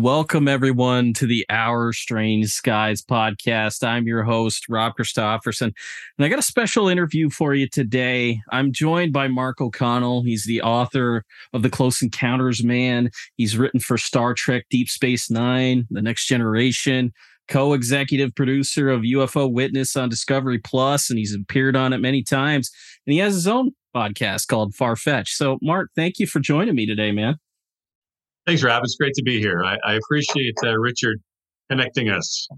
Welcome, everyone, to the Our Strange Skies podcast. I'm your host, Rob Christofferson, and I got a special interview for you today. I'm joined by Mark O'Connell. He's the author of The Close Encounters Man. He's written for Star Trek Deep Space Nine, The Next Generation, co executive producer of UFO Witness on Discovery Plus, and he's appeared on it many times. And he has his own podcast called Far Fetch. So, Mark, thank you for joining me today, man. Thanks, Rob. It's great to be here. I, I appreciate uh, Richard connecting us.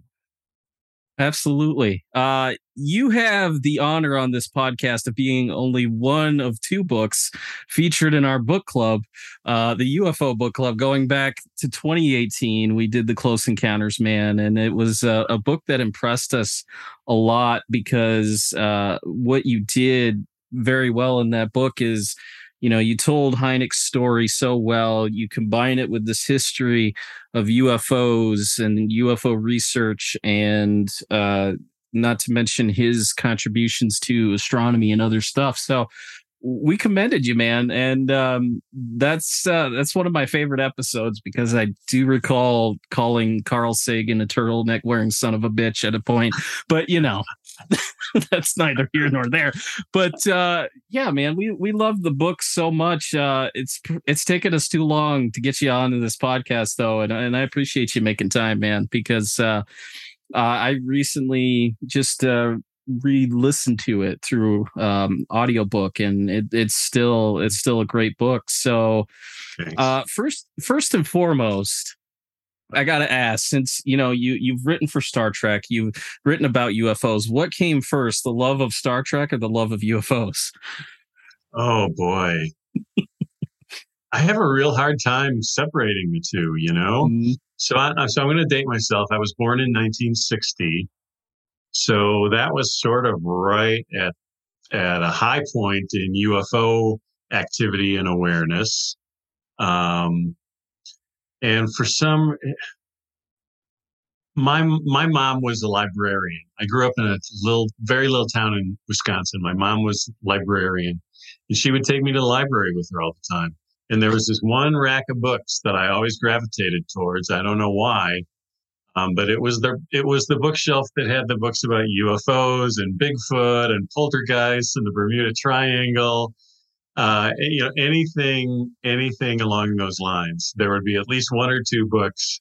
Absolutely. Uh, you have the honor on this podcast of being only one of two books featured in our book club, uh, the UFO book club, going back to 2018. We did The Close Encounters Man, and it was a, a book that impressed us a lot because uh, what you did very well in that book is you know, you told Hynek's story so well. You combine it with this history of UFOs and UFO research, and uh, not to mention his contributions to astronomy and other stuff. So we commended you, man, and um, that's uh, that's one of my favorite episodes because I do recall calling Carl Sagan a turtleneck wearing son of a bitch at a point. But you know, that's neither here nor there. But uh, yeah, man, we we love the book so much. Uh, it's it's taken us too long to get you onto this podcast, though, and and I appreciate you making time, man, because. Uh, uh, I recently just uh, re-listened to it through um audiobook and it, it's still it's still a great book so uh first first and foremost i gotta ask since you know you you've written for star trek you've written about ufos what came first the love of star trek or the love of ufos oh boy. I have a real hard time separating the two you know? Mm-hmm. so I, so i'm going to date myself. I was born in 1960 so that was sort of right at at a high point in UFO activity and awareness. Um, and for some, my my mom was a librarian. I grew up in a little, very little town in Wisconsin. My mom was librarian, and she would take me to the library with her all the time. And there was this one rack of books that I always gravitated towards. I don't know why. Um, but it was the it was the bookshelf that had the books about UFOs and Bigfoot and poltergeists and the Bermuda Triangle. Uh, you know, anything anything along those lines. There would be at least one or two books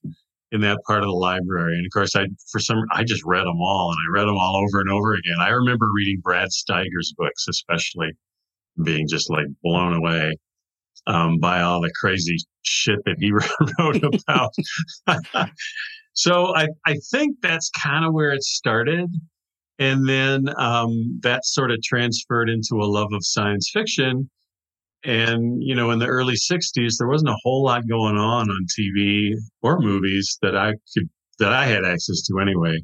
in that part of the library. And of course, I for some I just read them all, and I read them all over and over again. I remember reading Brad Steiger's books, especially, being just like blown away um, by all the crazy shit that he wrote about. So I, I think that's kind of where it started. And then um, that sort of transferred into a love of science fiction. And, you know, in the early 60s, there wasn't a whole lot going on on TV or movies that I could, that I had access to anyway,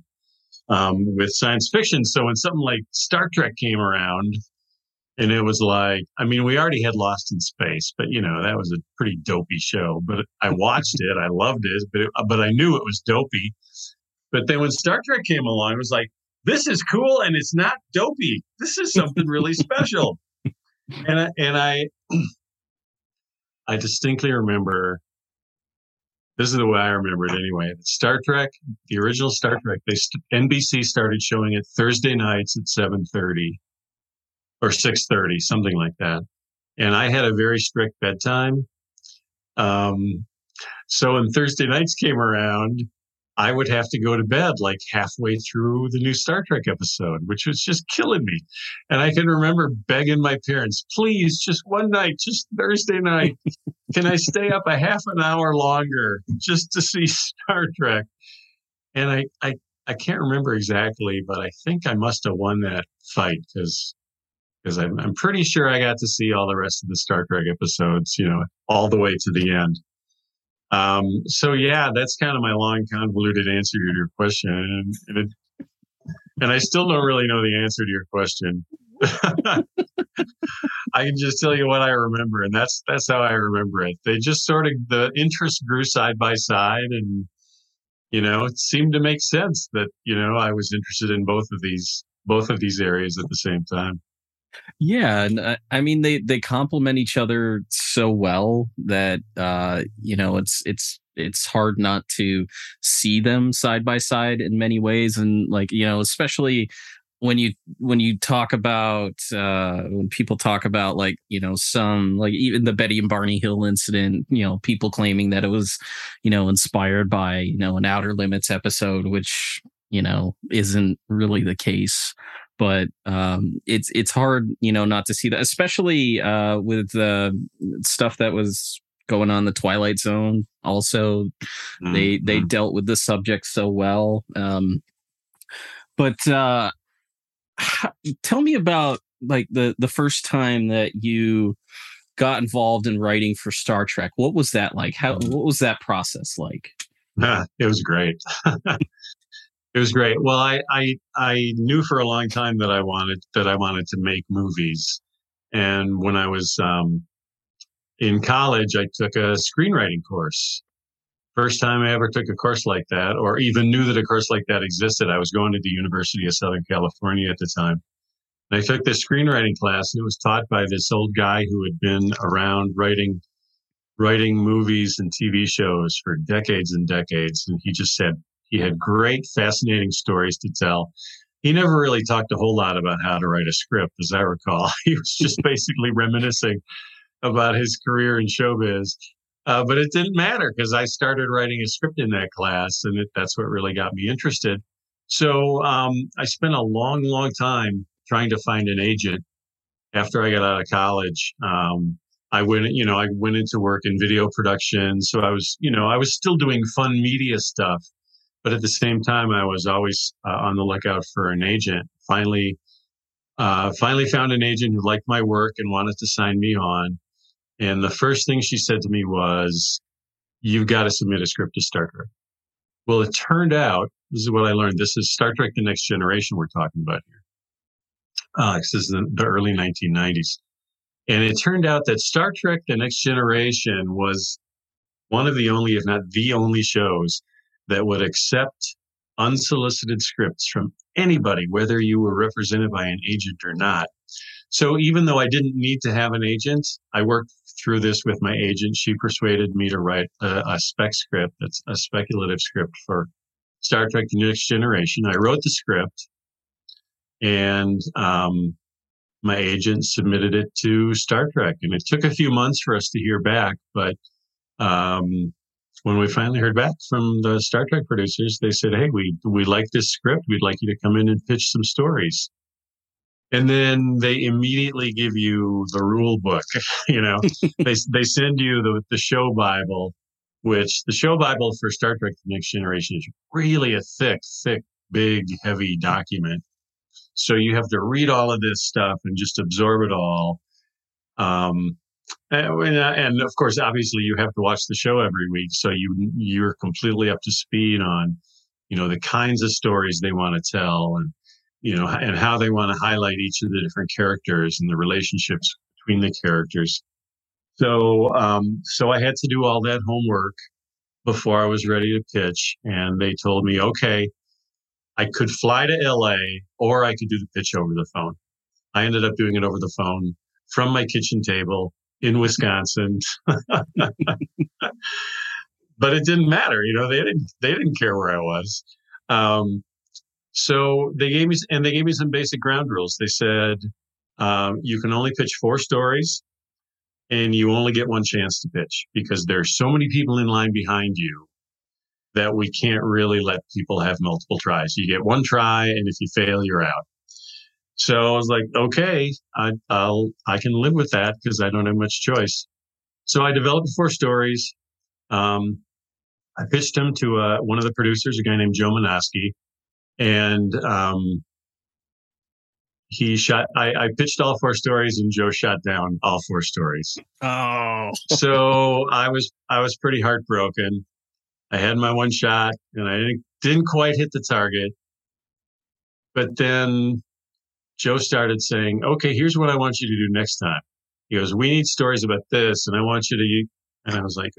um, with science fiction. So when something like Star Trek came around, and it was like i mean we already had lost in space but you know that was a pretty dopey show. But i watched it i loved it but it, but i knew it was dopey. But then when star trek came along it was like this is cool and it's not dopey. This is something really special. And I, and i i distinctly remember this is the way i remember it anyway star trek the original star trek they nbc started showing it thursday nights at 7.30 or 6.30 something like that. And i had a very strict bedtime. Um, so when thursday nights came around i would have to go to bed like halfway through the new star trek episode which was just killing me and i can remember begging my parents please just one night just thursday night can i stay up a half an hour longer just to see star trek and i i I can't remember exactly, but I think I must have won that fight because because I'm, I'm pretty sure I got to see all the rest of the Star Trek episodes, you know, all the way to the end. Um, so yeah, that's kind of my long, convoluted answer to your question. And it, and I still don't really know the answer to your question. I can just tell you what I remember, and that's that's how I remember it. They just sort of the interest grew side by side, and you know, it seemed to make sense that you know I was interested in both of these both of these areas at the same time. Yeah, and uh, I mean they they complement each other so well that uh, you know it's it's it's hard not to see them side by side in many ways, and like you know especially when you when you talk about uh when people talk about like you know some like even the betty and barney hill incident you know people claiming that it was you know inspired by you know an outer limits episode which you know isn't really the case but um it's it's hard you know not to see that especially uh with the stuff that was going on the twilight zone also mm-hmm. they they mm-hmm. dealt with the subject so well um but uh tell me about like the the first time that you got involved in writing for Star Trek. What was that like? How what was that process like? it was great. it was great. Well, I, I I knew for a long time that I wanted that I wanted to make movies, and when I was um, in college, I took a screenwriting course, First time I ever took a course like that, or even knew that a course like that existed. I was going to the University of Southern California at the time. And I took this screenwriting class, and it was taught by this old guy who had been around writing writing movies and TV shows for decades and decades. And he just said he had great, fascinating stories to tell. He never really talked a whole lot about how to write a script, as I recall. He was just basically reminiscing about his career in showbiz. Uh, but it didn't matter because I started writing a script in that class, and it, that's what really got me interested. So um, I spent a long, long time trying to find an agent after I got out of college. Um, I went, you know, I went into work in video production. So I was, you know, I was still doing fun media stuff, but at the same time, I was always uh, on the lookout for an agent. Finally, uh, finally found an agent who liked my work and wanted to sign me on. And the first thing she said to me was, You've got to submit a script to Star Trek. Well, it turned out, this is what I learned. This is Star Trek The Next Generation we're talking about here. Uh, this is the, the early 1990s. And it turned out that Star Trek The Next Generation was one of the only, if not the only shows that would accept unsolicited scripts from anybody, whether you were represented by an agent or not. So even though I didn't need to have an agent, I worked through this with my agent. She persuaded me to write a, a spec script. That's a speculative script for Star Trek: The Next Generation. I wrote the script, and um, my agent submitted it to Star Trek, and it took a few months for us to hear back. But um, when we finally heard back from the Star Trek producers, they said, "Hey, we we like this script. We'd like you to come in and pitch some stories." and then they immediately give you the rule book you know they they send you the the show bible which the show bible for star trek the next generation is really a thick thick big heavy document so you have to read all of this stuff and just absorb it all um and, and of course obviously you have to watch the show every week so you you're completely up to speed on you know the kinds of stories they want to tell and you know, and how they want to highlight each of the different characters and the relationships between the characters. So, um, so I had to do all that homework before I was ready to pitch. And they told me, okay, I could fly to LA or I could do the pitch over the phone. I ended up doing it over the phone from my kitchen table in Wisconsin. but it didn't matter, you know, they didn't, they didn't care where I was. Um, so they gave me, and they gave me some basic ground rules. They said, um, you can only pitch four stories and you only get one chance to pitch because there's so many people in line behind you that we can't really let people have multiple tries. You get one try, and if you fail, you're out. So I was like, okay, I, will I can live with that because I don't have much choice. So I developed four stories. Um, I pitched them to uh, one of the producers, a guy named Joe Menosky, and um, he shot. I, I, pitched all four stories, and Joe shot down all four stories. Oh, so I was I was pretty heartbroken. I had my one shot, and I didn't didn't quite hit the target. but then Joe started saying, okay, here's what I want you to do next time. He goes, we need stories about this. And I want you to, and I was like,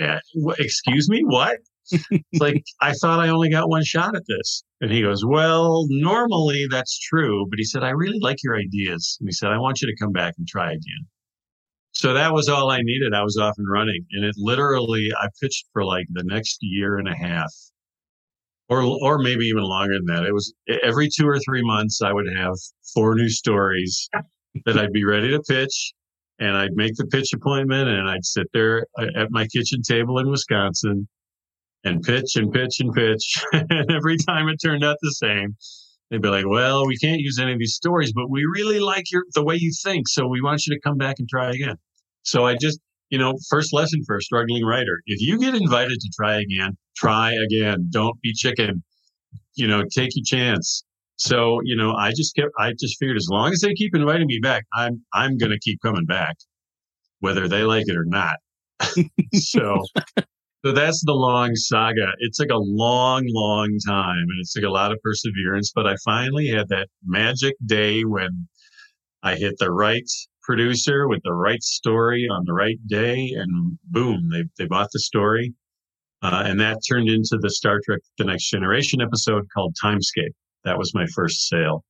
eh, excuse me, what? It's like, I thought I only got one shot at this. And he goes, well, normally that's true. But he said, I really like your ideas. And he said, I want you to come back and try again. So that was all I needed. I was off and running. And it literally, I pitched for like the next year and a half or or maybe even longer than that. It was every two or three months I would have four new stories that I'd be ready to pitch, and I'd make the pitch appointment, and I'd sit there uh, at my kitchen table in Wisconsin and pitch and pitch and pitch, and every time it turned out the same. They'd be like, "Well, we can't use any of these stories, but we really like your the way you think, so we want you to come back and try again." So I just you know, first lesson for a struggling writer. If you get invited to try again, try again. Don't be chicken. You know, take your chance. So, you know, I just kept I just figured as long as they keep inviting me back, I'm I'm gonna keep coming back, whether they like it or not. so so that's the long saga. It took a long, long time and it took a lot of perseverance, but I finally had that magic day when I hit the right producer with the right story on the right day, and boom, they they bought the story, uh, and that turned into the Star Trek: The Next Generation episode called Timescape. That was my first sale.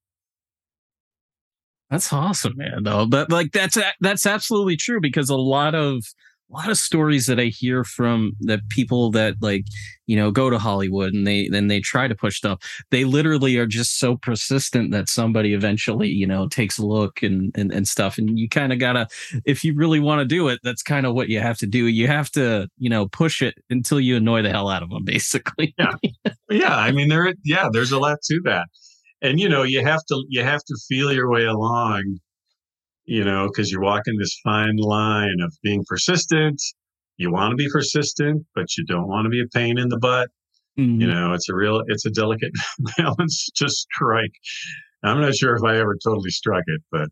That's awesome, man. Though, but like that's that's absolutely true because a lot of a lot of stories that I hear from the people that like, you know, go to Hollywood and they then they try to push stuff. They literally are just so persistent that somebody eventually, you know, takes a look and and, and stuff. And you kind of gotta, if you really want to do it, that's kind of what you have to do. You have to, you know, push it until you annoy the hell out of them, basically. yeah, yeah. I mean, there, yeah, there's a lot to that, and you know, you have to you have to feel your way along you know, because you're walking this fine line of being persistent. You want to be persistent, but you don't want to be a pain in the butt. Mm-hmm. You know, it's a real, it's a delicate balance to strike. I'm not sure if I ever totally struck it, but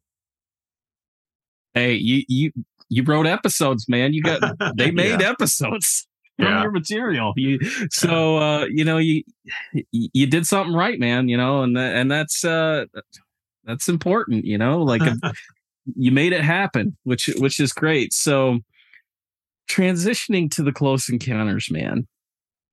hey, you you you wrote episodes, man. You got they made yeah. episodes from yeah. your material. You so uh, you know you you did something right, man. You know, and and that's uh that's important. You know, like you made it happen, which which is great. So transitioning to the close encounters, man.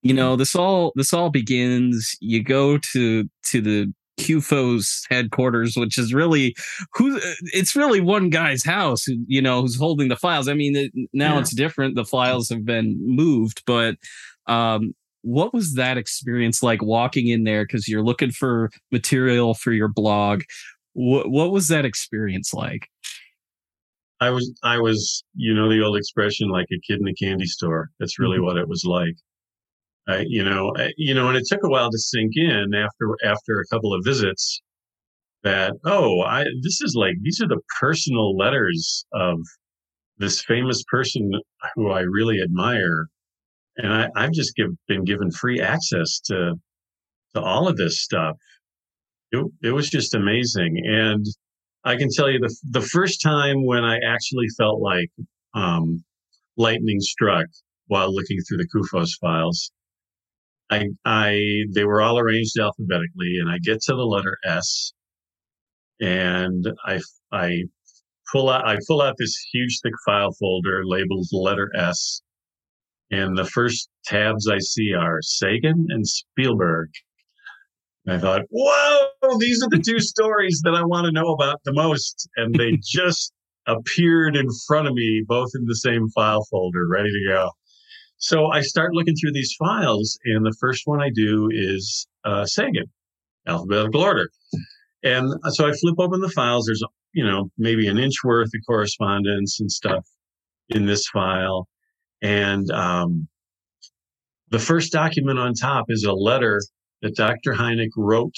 You know, this all this all begins. You go to to the CUFOS headquarters, which is really who it's really one guy's house, you know, who's holding the files. I mean, now yeah. it's different. The files have been moved, but um, what was that experience like walking in there because you're looking for material for your blog? What what was that experience like? I was I was you know the old expression like a kid in a candy store. That's really mm-hmm. what it was like. I, you know, I, you know, and it took a while to sink in after after a couple of visits that oh, I this is like these are the personal letters of this famous person who I really admire, and I, I've just give, been given free access to to all of this stuff. It, it was just amazing, and I can tell you the the first time when I actually felt like um, lightning struck while looking through the CUFOS files. I, I, they were all arranged alphabetically, and I get to the letter S, and I, I pull out, I pull out this huge thick file folder labeled letter S, and the first tabs I see are Sagan and Spielberg. And I thought, whoa, these are the two stories that I want to know about the most. And they just appeared in front of me, both in the same file folder, ready to go. So I start looking through these files, and the first one I do is uh, Sagan, alphabetical order. And so I flip open the files. There's, you know, maybe an inch worth of correspondence and stuff in this file. And um, the first document on top is a letter that Dr. Hynek wrote,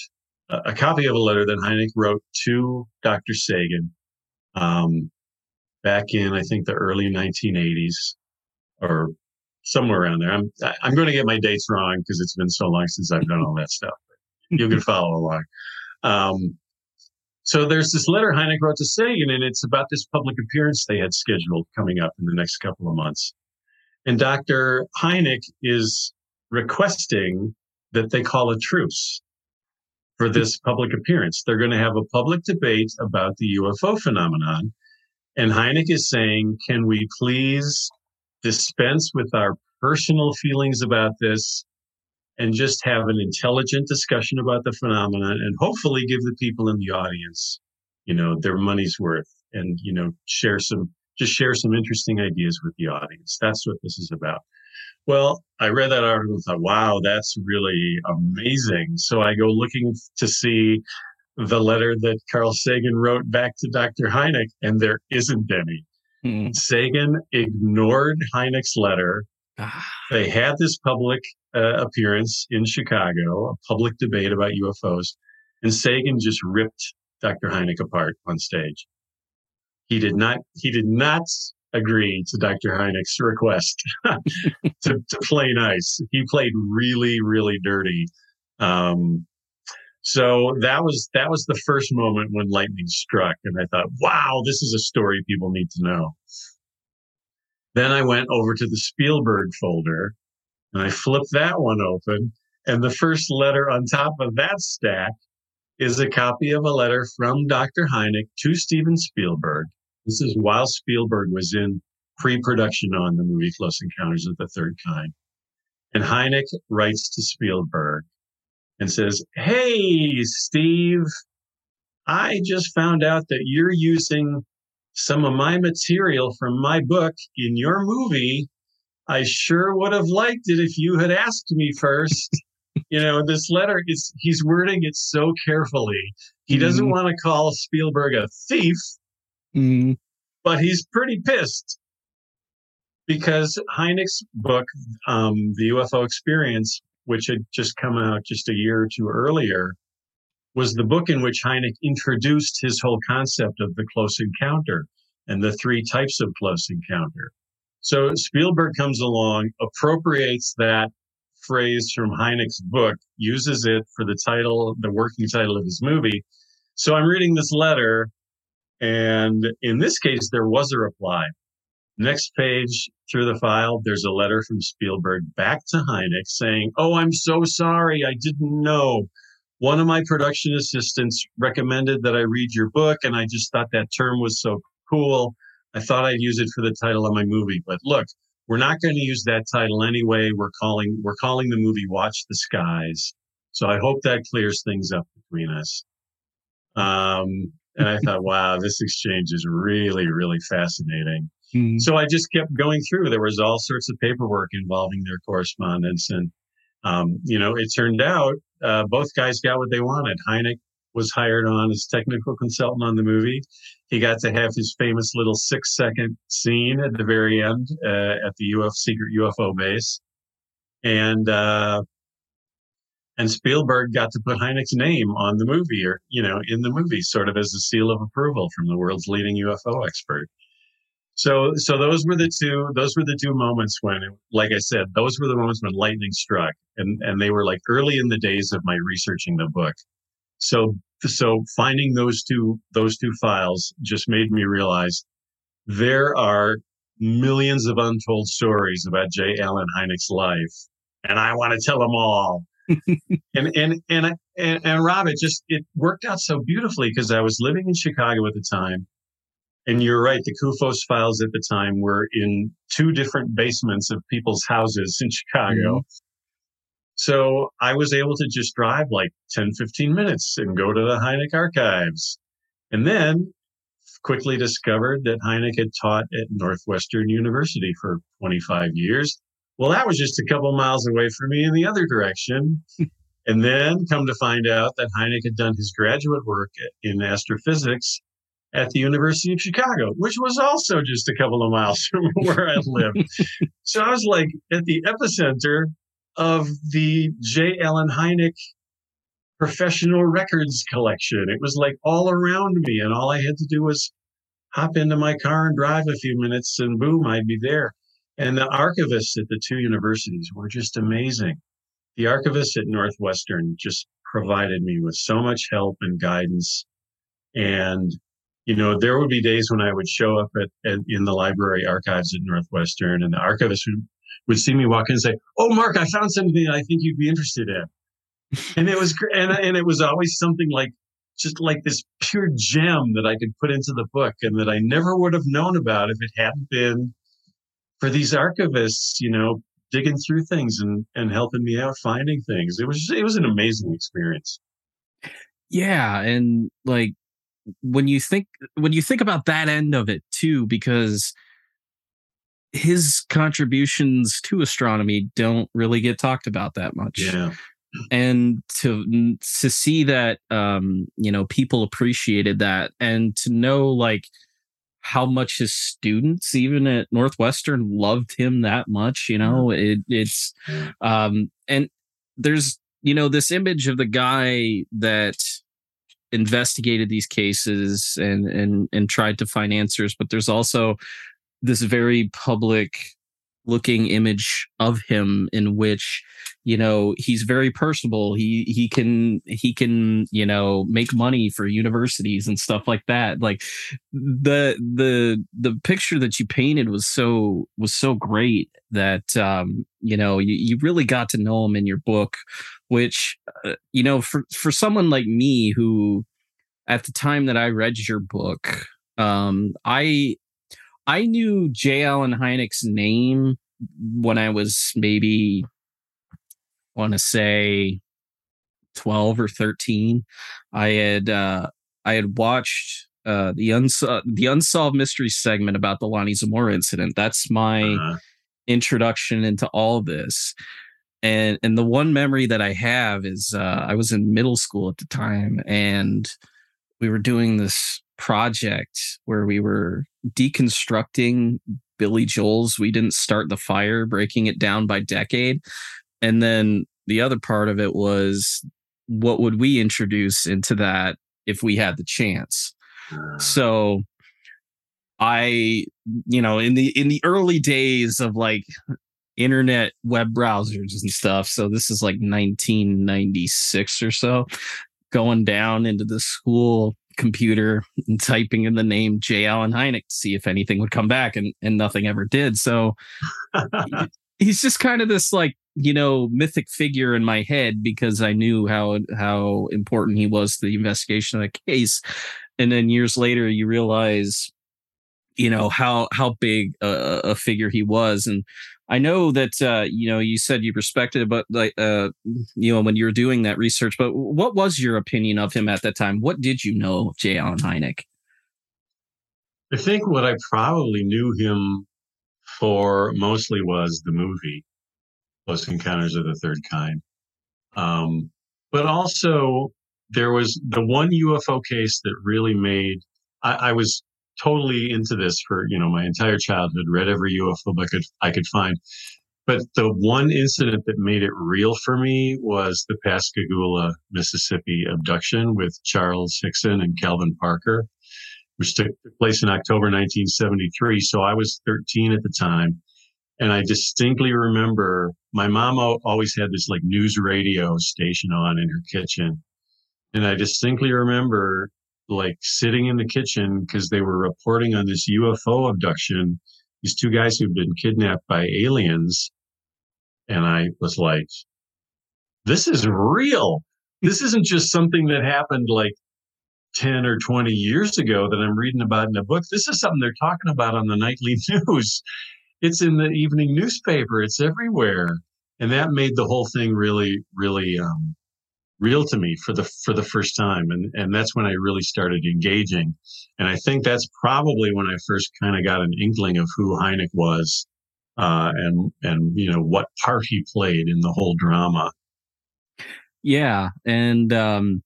a copy of a letter that Hynek wrote to Dr. Sagan um, back in, I think, the early 1980s or somewhere around there. I'm, I'm going to get my dates wrong because it's been so long since I've done all that stuff. You can follow along. Um, so there's this letter Hynek wrote to Sagan, and it's about this public appearance they had scheduled coming up in the next couple of months. And Dr. Hynek is requesting that they call a truce. for this public appearance. They're going to have a public debate about the UFO phenomenon. And Hynek is saying, can we please dispense with our personal feelings about this and just have an intelligent discussion about the phenomenon and hopefully give the people in the audience, you know, their money's worth and, you know, share some, just share some interesting ideas with the audience. That's what this is about. Well, I read that article and thought, wow, that's really amazing. So I go looking to see the letter that Carl Sagan wrote back to Dr. Hynek, and there isn't any. Mm. Sagan ignored Hynek's letter. Ah. They had this public uh, appearance in Chicago, a public debate about UFOs, and Sagan just ripped Dr. Hynek apart on stage. He did not. He did not agree to Dr. Hynek's request to, to, play nice. He played really, really dirty. Um, so that was that was the first moment when lightning struck, and I thought, "Wow, this is a story people need to know." Then I went over to the Spielberg folder, and I flipped that one open, and the first letter on top of that stack is a copy of a letter from Dr. Hynek to Steven Spielberg this is while Spielberg was in pre-production on the movie Close Encounters of the Third Kind. And Hynek writes to Spielberg and says, Hey, Steve, I just found out that you're using some of my material from my book in your movie. I sure would have liked it if you had asked me first. you know, this letter is he's wording it so carefully. He doesn't mm-hmm. want to call Spielberg a thief, Mm. But he's pretty pissed because Hynek's book, um, The UFO Experience, which had just come out just a year or two earlier, was the book in which Hynek introduced his whole concept of the close encounter and the three types of close encounter. So Spielberg comes along, appropriates that phrase from Hynek's book, uses it for the title, the working title of his movie. So I'm reading this letter and in this case, there was a reply. Next page through the file, there's a letter from Spielberg back to Hynek saying, Oh, I'm so sorry. I didn't know. One of my production assistants recommended that I read your book, and I just thought that term was so cool. I thought I'd use it for the title of my movie. But look, we're not going to use that title anyway. We're calling we're calling the movie Watch the Skies. So I hope that clears things up between us. Um, and I thought, wow, this exchange is really, really fascinating. Mm-hmm. So I just kept going through. There was all sorts of paperwork involving their correspondence. And, um, you know, it turned out uh, both guys got what they wanted. Hynek was hired on as technical consultant on the movie. He got to have his famous little six second scene at the very end uh, at the UF secret UFO base. And uh, and Spielberg got to put Hynek's name on the movie or, you know, in the movie, sort of as a seal of approval from the world's leading UFO expert. So, so those were the two, those were the two moments when, like I said, those were the moments when lightning struck and, and they were like early in the days of my researching the book. So, so finding those two, those two files just made me realize there are millions of untold stories about J. Allen Hynek's life and I want to tell them all and, and and and and Rob, it just it worked out so beautifully because I was living in Chicago at the time, and you're right. The CUFOS files at the time were in two different basements of people's houses in Chicago. Mm-hmm. So I was able to just drive like 10, 15 minutes and go to the Hynek archives. And then quickly discovered that Hynek had taught at Northwestern University for 25 years well, that was just a couple miles away from me in the other direction. and then come to find out that Hynek had done his graduate work in astrophysics at the University of Chicago, which was also just a couple of miles from where I lived. so I was like at the epicenter of the J. Allen Hynek professional records collection. It was like all around me, and all I had to do was hop into my car and drive a few minutes, and boom, I'd be there. And the archivists at the two universities were just amazing. The archivists at Northwestern just provided me with so much help and guidance. And, you know, there would be days when I would show up at, at in the library archives at Northwestern and the archivist would, would see me walk in and say, Oh, Mark, I found something I think you'd be interested in. and it was and and it was always something like just like this pure gem that I could put into the book and that I never would have known about if it hadn't been for these archivists, you know, digging through things and and helping me out finding things. It was it was an amazing experience. Yeah, and like when you think when you think about that end of it too because his contributions to astronomy don't really get talked about that much. Yeah. And to to see that um you know people appreciated that and to know like how much his students even at Northwestern loved him that much, you know, it it's um and there's you know this image of the guy that investigated these cases and and and tried to find answers but there's also this very public looking image of him in which you know he's very personable. He he can he can you know make money for universities and stuff like that. Like the the the picture that you painted was so was so great that um you know you, you really got to know him in your book which uh, you know for for someone like me who at the time that I read your book um I I knew J. Allen Hynek's name when I was maybe want to say 12 or 13. I had uh I had watched uh the uns- the unsolved mystery segment about the Lonnie Zamora incident. That's my uh-huh. introduction into all this. And and the one memory that I have is uh I was in middle school at the time and we were doing this project where we were deconstructing Billy Joel's We Didn't Start the Fire, breaking it down by decade. And then the other part of it was what would we introduce into that if we had the chance? Uh. So I, you know, in the in the early days of like internet web browsers and stuff. So this is like 1996 or so, going down into the school computer and typing in the name J. Allen Hynek to see if anything would come back, and and nothing ever did. So he's just kind of this like you know mythic figure in my head because I knew how how important he was to the investigation of the case, and then years later you realize you know how how big a, a figure he was and I know that uh, you know you said you respected, but like uh, you know when you were doing that research. But what was your opinion of him at that time? What did you know of J. Allen Hynek? I think what I probably knew him for mostly was the movie Close Encounters of the Third Kind, um, but also there was the one UFO case that really made. I, I was totally into this for you know my entire childhood. Read every UFO book I could, I could find. But the one incident that made it real for me was the Pascagoula, Mississippi abduction with Charles Hickson and Calvin Parker, which took place in October 1973. So I was 13 at the time. And I distinctly remember my mom always had this like news radio station on in her kitchen. And I distinctly remember like sitting in the kitchen because they were reporting on this UFO abduction. These two guys who've been kidnapped by aliens. And I was like, this is real. This isn't just something that happened like 10 or 20 years ago that I'm reading about in a book. This is something they're talking about on the nightly news. It's in the evening newspaper. It's everywhere. And that made the whole thing really, really um, real to me for the for the first time. And and that's when I really started engaging. And I think that's probably when I first kind of got an inkling of who Hynek was uh, and and you know what part he played in the whole drama. Yeah and um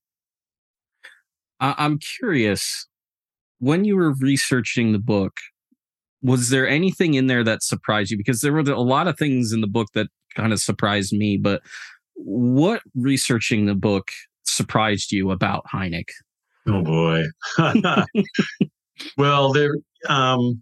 I- I'm curious when you were researching the book was there anything in there that surprised you? Because there were a lot of things in the book that kind of surprised me but what researching the book surprised you about Hynek? Oh boy. well, there um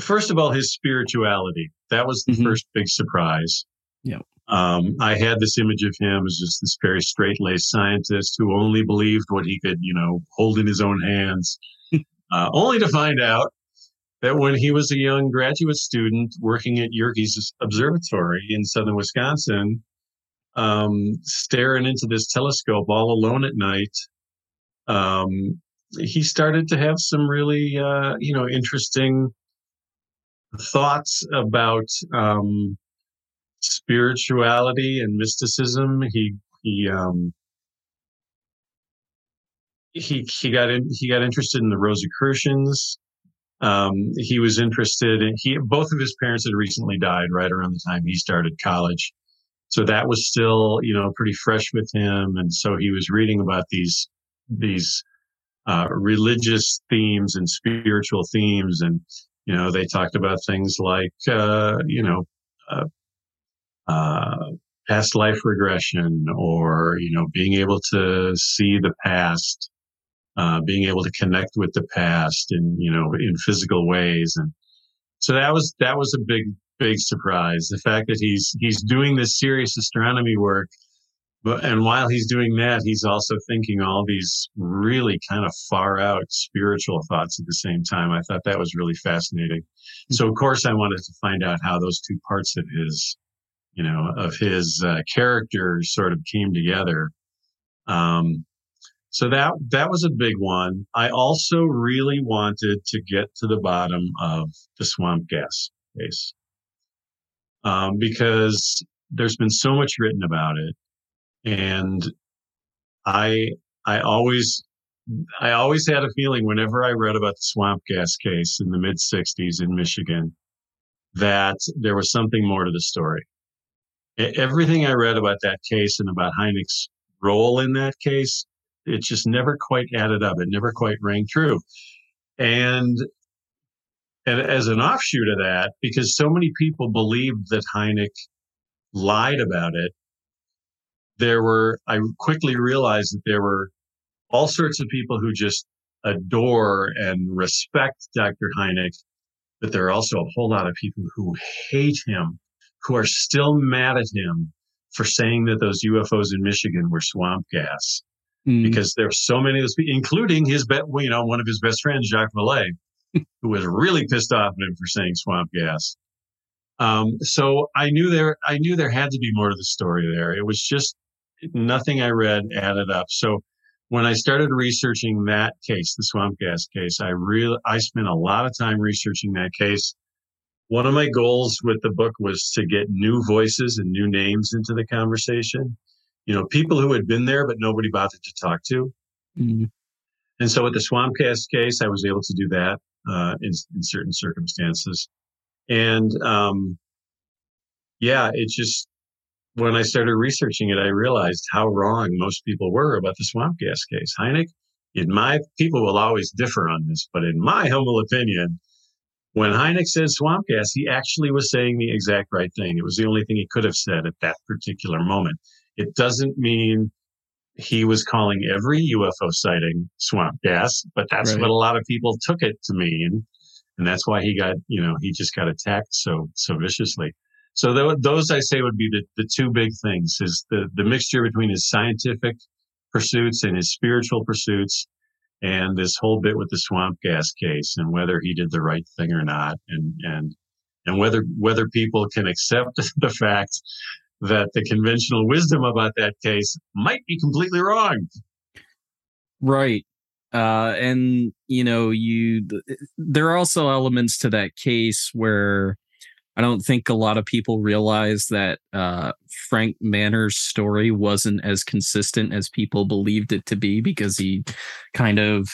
first of all his spirituality. That was the mm-hmm. first big surprise. Yeah. Um, I had this image of him as just this very straight-laced scientist who only believed what he could, you know, hold in his own hands. uh, only to find out that when he was a young graduate student working at Yerkes Observatory in southern Wisconsin, um, staring into this telescope all alone at night, um, he started to have some really, uh, you know, interesting thoughts about um, spirituality and mysticism. He he um, he he got in, he got interested in the Rosicrucians. Um, he was interested in he both of his parents had recently died right around the time he started college, so that was still you know pretty fresh with him, and so he was reading about these these uh, religious themes and spiritual themes, and you know they talked about things like uh, you know. Uh, uh past life regression or you know being able to see the past uh, being able to connect with the past in you know in physical ways and so that was that was a big big surprise. The fact that he's he's doing this serious astronomy work but and while he's doing that he's also thinking all these really kind of far out spiritual thoughts at the same time. I thought that was really fascinating. So of course i wanted to find out how those two parts of his you know of his uh, character sort of came together. Um, so that that was a big one. I also really wanted to get to the bottom of the swamp gas case um, because there's been so much written about it, and I I always I always had a feeling whenever I read about the swamp gas case in the mid '60s in Michigan that there was something more to the story. Everything I read about that case and about Hynek's role in that case it just never quite added up. It never quite rang true. And as an offshoot of that, because so many people believed that Hynek lied about it, there were I quickly realized that there were all sorts of people who just adore and respect Dr. Hynek, but there are also a whole lot of people who hate him, who are still mad at him for saying that those UFOs in Michigan were swamp gas mm. because are so many of those people, including his, be- you know, one of his best friends, Jacques Vallée, who was really pissed off at him for saying swamp gas. Um, so I knew there, I knew there had to be more to the story there. It was just nothing I read added up. So when I started researching that case, the swamp gas case, I really, I spent a lot of time researching that case. One of my goals with the book was to get new voices and new names into the conversation you know, people who had been there, but nobody bothered to talk to. Mm-hmm. And so with the swamp gas case, I was able to do that uh, in, in certain circumstances. And um, yeah, it just, when I started researching it, I realized how wrong most people were about the swamp gas case. Hynek, in my, people will always differ on this, but in my humble opinion, when Hynek said swamp gas, he actually was saying the exact right thing. It was the only thing he could have said at that particular moment. It doesn't mean he was calling every UFO sighting swamp gas, but that's right. what a lot of people took it to mean. And that's why he got, you know, he just got attacked so, so viciously. So th- those I say would be the, the two big things is the, the mixture between his scientific pursuits and his spiritual pursuits and this whole bit with the swamp gas case and whether he did the right thing or not and, and, and whether, whether people can accept the fact that the conventional wisdom about that case might be completely wrong. Right. Uh, and you know, you there are also elements to that case where I don't think a lot of people realize that uh, Frank Mannor's story wasn't as consistent as people believed it to be because he kind of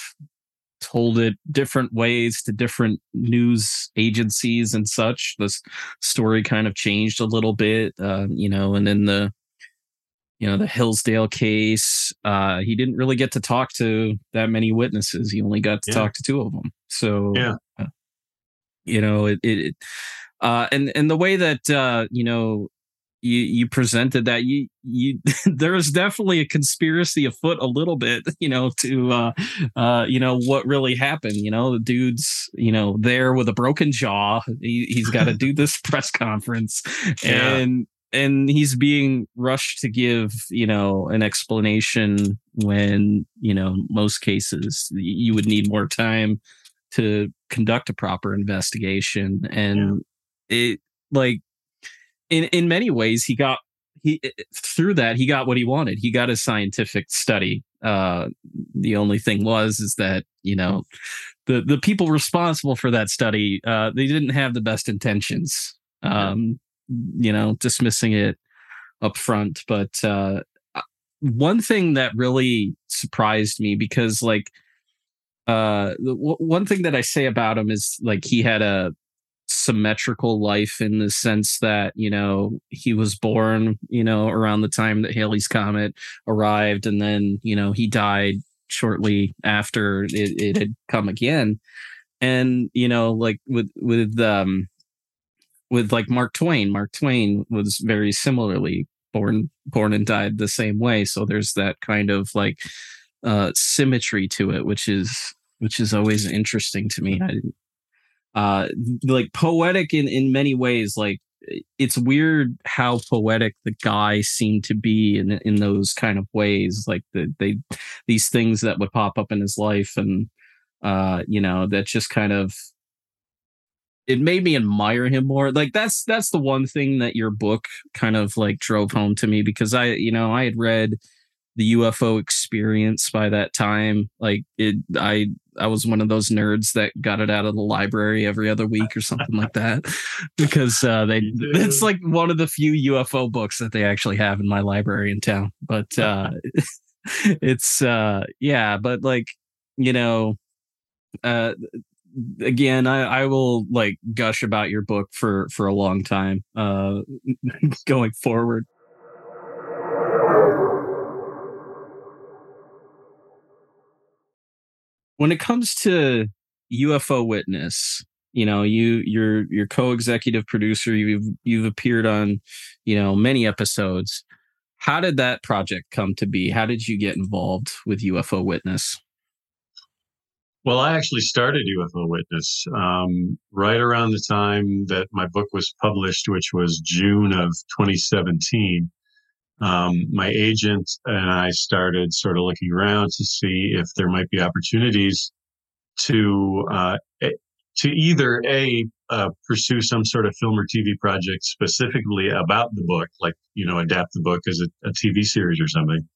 told it different ways to different news agencies and such. This story kind of changed a little bit, uh, you know, and then the, you know, the Hillsdale case, uh, he didn't really get to talk to that many witnesses. He only got to yeah. talk to two of them. So, yeah, uh, you know, it, it, uh, and, and the way that, uh, you know, you you presented that you you there's definitely a conspiracy afoot a little bit you know to uh uh you know what really happened you know the dude's you know there with a broken jaw he, he's got to do this press conference yeah. and and he's being rushed to give you know an explanation when you know most cases you would need more time to conduct a proper investigation and yeah. it like in in many ways he got he through that he got what he wanted. He got a scientific study. Uh, the only thing was is that you know the the people responsible for that study uh, they didn't have the best intentions. Um, you know, dismissing it up front, but uh, uh one thing that really surprised me because like uh w- one thing that I say about him is like he had a symmetrical life in the sense that you know he was born you know around the time that Halley's comet arrived and then you know he died shortly after it, it had come again. And you know like with with um with like Mark Twain Mark Twain was very similarly born born and died the same way. So there's that kind of like uh symmetry to it which is which is always interesting to me. I uh like poetic in in many ways like it's weird how poetic the guy seemed to be in in those kind of ways like the, they these things that would pop up in his life and uh you know that just kind of it made me admire him more like that's that's the one thing that your book kind of like drove home to me because i you know i had read the UFO experience by that time. Like it, I I was one of those nerds that got it out of the library every other week or something like that, because uh, they it's like one of the few UFO books that they actually have in my library in town. But uh, it's uh, yeah, but like you know, uh, again, I I will like gush about your book for for a long time uh, going forward. When it comes to UFO Witness, you know, you you're you're co-executive producer. You've you've appeared on, you know, many episodes. How did that project come to be? How did you get involved with UFO Witness? Well, I actually started UFO Witness um, right around the time that my book was published, which was June of 2017 um, my agent and I started sort of looking around to see if there might be opportunities to uh, to either a uh, pursue some sort of film or TV project specifically about the book, like you know, adapt the book as a, a TV series or something.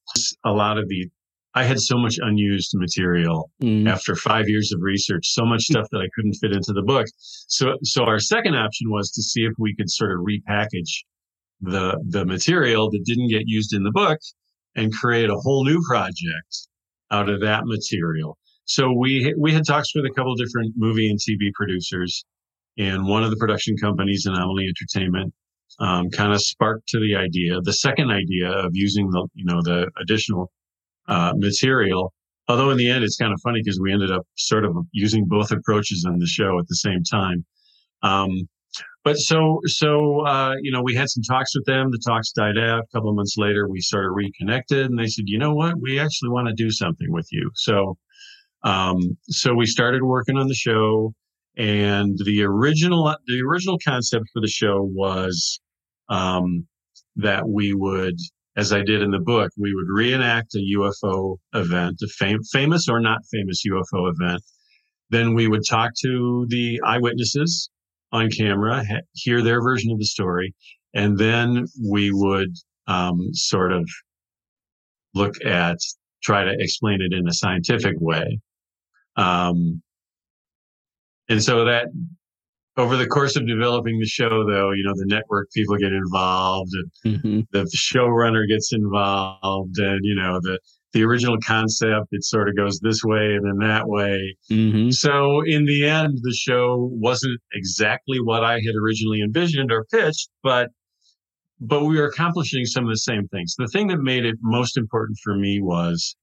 A lot of the I had so much unused material mm. after five years of research, so much stuff that I couldn't fit into the book. So, so our second option was to see if we could sort of repackage the the material that didn't get used in the book and create a whole new project out of that material. So we we had talks with a couple different movie and TV producers, and one of the production companies, Anomaly Entertainment, um, kind of sparked to the idea, the second idea of using the you know the additional uh, material. Although in the end, it's kind of funny because we ended up sort of using both approaches on the show at the same time. Um, but so so uh, you know we had some talks with them. The talks died out. A couple of months later we sort of reconnected and they said you know what? We actually want to do something with you. So um, so we started working on the show and the original the original concept for the show was um, that we would as i did in the book we would reenact a ufo event a fam- famous or not famous ufo event. Then we would talk to the eyewitnesses on camera, ha- hear their version of the story, and then we would um, sort of look at try to explain it in a scientific way. Um, and so that over the course of developing the show, though, you know, the network people get involved and mm-hmm. the showrunner gets involved and, you know, the, the original concept, it sort of goes this way and then that way. Mm-hmm. So in the end, the show wasn't exactly what I had originally envisioned or pitched, but but we were accomplishing some of the same things. The thing that made it most important for me was,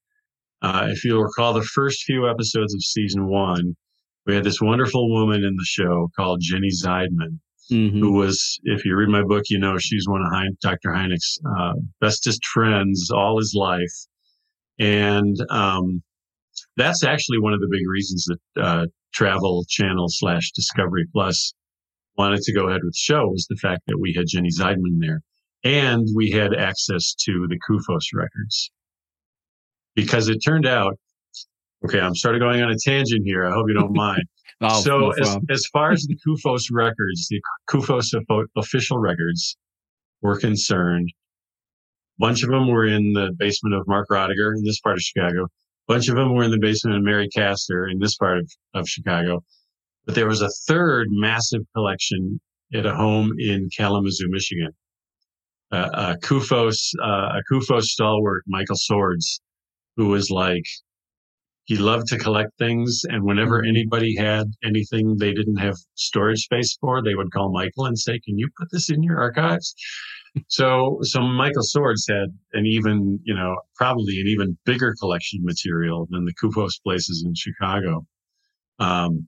uh, if you'll recall, the first few episodes of season one, we had this wonderful woman in the show called Jenny Zeidman, mm-hmm. who was, if you read my book, you know she's one of hein- Dr. Hynek's uh, bestest friends all his life. And um, that's actually one of the big reasons that uh, Travel Channel slash Discovery Plus wanted to go ahead with the show was the fact that we had Jenny Zeidman there and we had access to the CUFOS records. Because it turned out, okay, I'm starting going on a tangent here. I hope you don't mind. oh, so, no as, as far as the CUFOS records, the CUFOS official records were concerned, bunch of them were in the basement of Mark Rodeghier in this part of Chicago. A bunch of them were in the basement of Mary Castner in this part of, of Chicago. But there was a third massive collection at a home in Kalamazoo, Michigan. Uh, uh, CUFOS, uh, a CUFOS stalwart, Michael Swords, who was like, he loved to collect things. And whenever mm-hmm. anybody had anything they didn't have storage space for, they would call Michael and say, can you put this in your archives? So, so Michael Swords had an even, you know, probably an even bigger collection of material than the CUFOS places in Chicago. Um,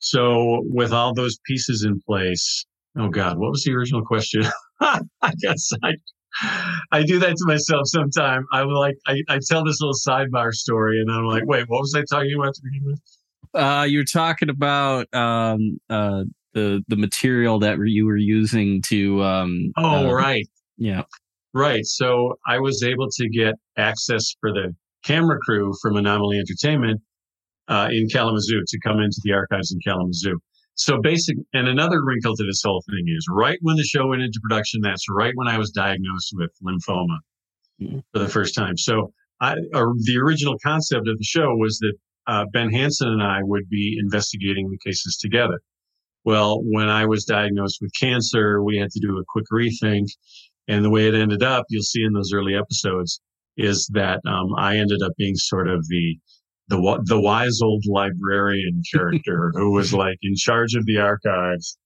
so with all those pieces in place, oh God, what was the original question? I guess I, I do that to myself sometime. I will like, I, I tell this little sidebar story and I'm like, wait, what was I talking about to begin with? Uh, you're talking about, um, uh, the, the material that you were using to, um, oh, uh, right. Yeah. Right. So I was able to get access for the camera crew from Anomaly Entertainment uh, in Kalamazoo to come into the archives in Kalamazoo. So basic, and another wrinkle to this whole thing is right when the show went into production, that's right when I was diagnosed with lymphoma mm-hmm. for the first time. So I, or the original concept of the show was that uh, Ben Hansen and I would be investigating the cases together. Well, when I was diagnosed with cancer, we had to do a quick rethink. And the way it ended up, you'll see in those early episodes, is that um, I ended up being sort of the the the wise old librarian character who was like in charge of the archives.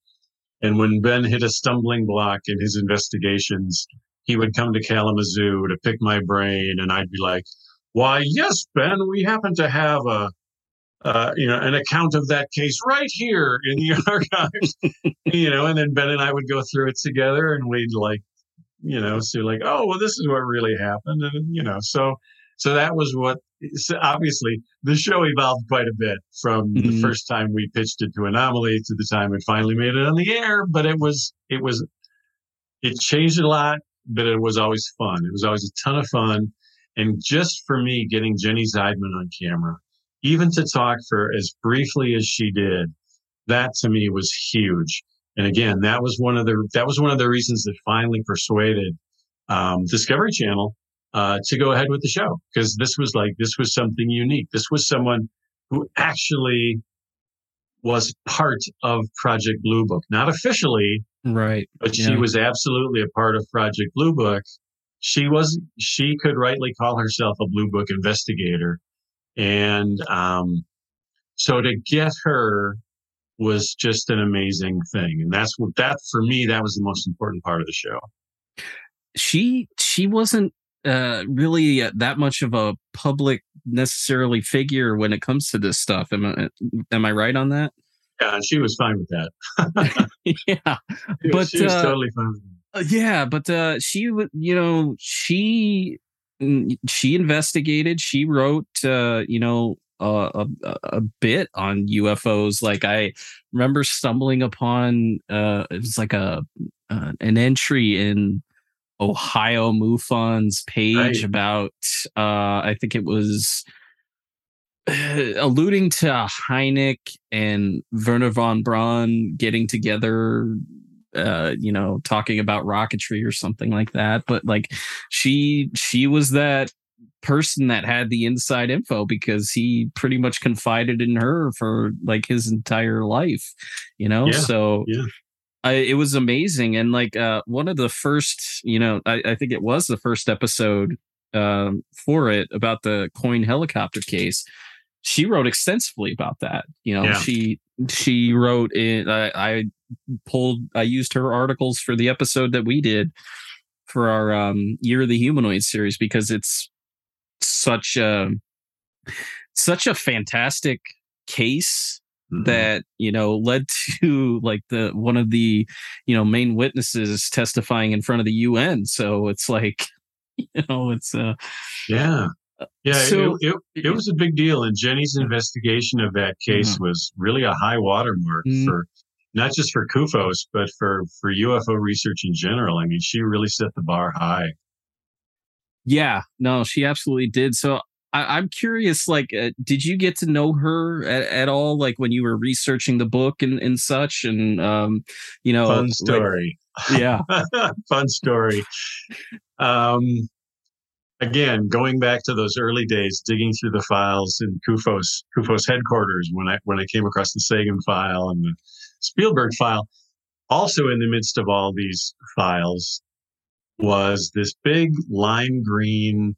And when Ben hit a stumbling block in his investigations, he would come to Kalamazoo to pick my brain, and I'd be like, "Why, yes, Ben, we happen to have a." Uh, you know, an account of that case right here in the archives, you know, and then Ben and I would go through it together and we'd like, you know, so like, oh, well, this is what really happened. And, you know, so, so that was what so obviously the show evolved quite a bit from mm-hmm. the first time we pitched it to Anomaly to the time it finally made it on the air. But it was it was it changed a lot, but it was always fun. It was always a ton of fun. And just for me, getting Jenny Zeidman on camera, even to talk for as briefly as she did, that to me was huge. And again, that was one of the that was one of the reasons that finally persuaded um, Discovery Channel uh, to go ahead with the show because this was like this was something unique. This was someone who actually was part of Project Blue Book, not officially, right? But yeah. she was absolutely a part of Project Blue Book. She was she could rightly call herself a Blue Book investigator, and um, so to get her was just an amazing thing, and that's what that for me that was the most important part of the show. She she wasn't uh, really uh, that much of a public necessarily figure when it comes to this stuff. Am I am I right on that? Yeah, she was fine with that. yeah, she but she was uh, totally fine. Uh, yeah, but uh, she, would, you know, she she investigated. She wrote, uh, you know, a, a, bit on UFOs. Like I remember stumbling upon uh, it was like a uh, an entry in Ohio MUFON's page right. about uh I think it was alluding to Hynek and Wernher von Braun getting together uh you know talking about rocketry or something like that but like she she was that person that had the inside info because he pretty much confided in her for like his entire life you know yeah, so yeah. I, it was amazing and like uh, one of the first you know I, I think it was the first episode um, for it about the Coyne helicopter case she wrote extensively about that you know yeah. she she wrote in I, I pulled i used her articles for the episode that we did for our um, year of the humanoid series because it's such a such a fantastic case mm-hmm. that you know led to like the one of the you know main witnesses testifying in front of the UN. So it's like you know it's uh yeah uh, yeah, so, it, it, it, was a big deal, and Jenny's investigation of that case mm-hmm. was really a high watermark mm-hmm. for not just for CUFOS, but for for UFO research in general. I mean, she really set the bar high. Yeah, no, she absolutely did. So I, am curious, like, uh, did you get to know her at, at, all, like when you were researching the book and, and such? And, um, you know, fun story. Like, yeah. fun story. Um, again, going back to those early days, digging through the files in CUFOS, CUFOS headquarters when I, when I came across the Sagan file and the Spielberg file, also in the midst of all these files was this big lime green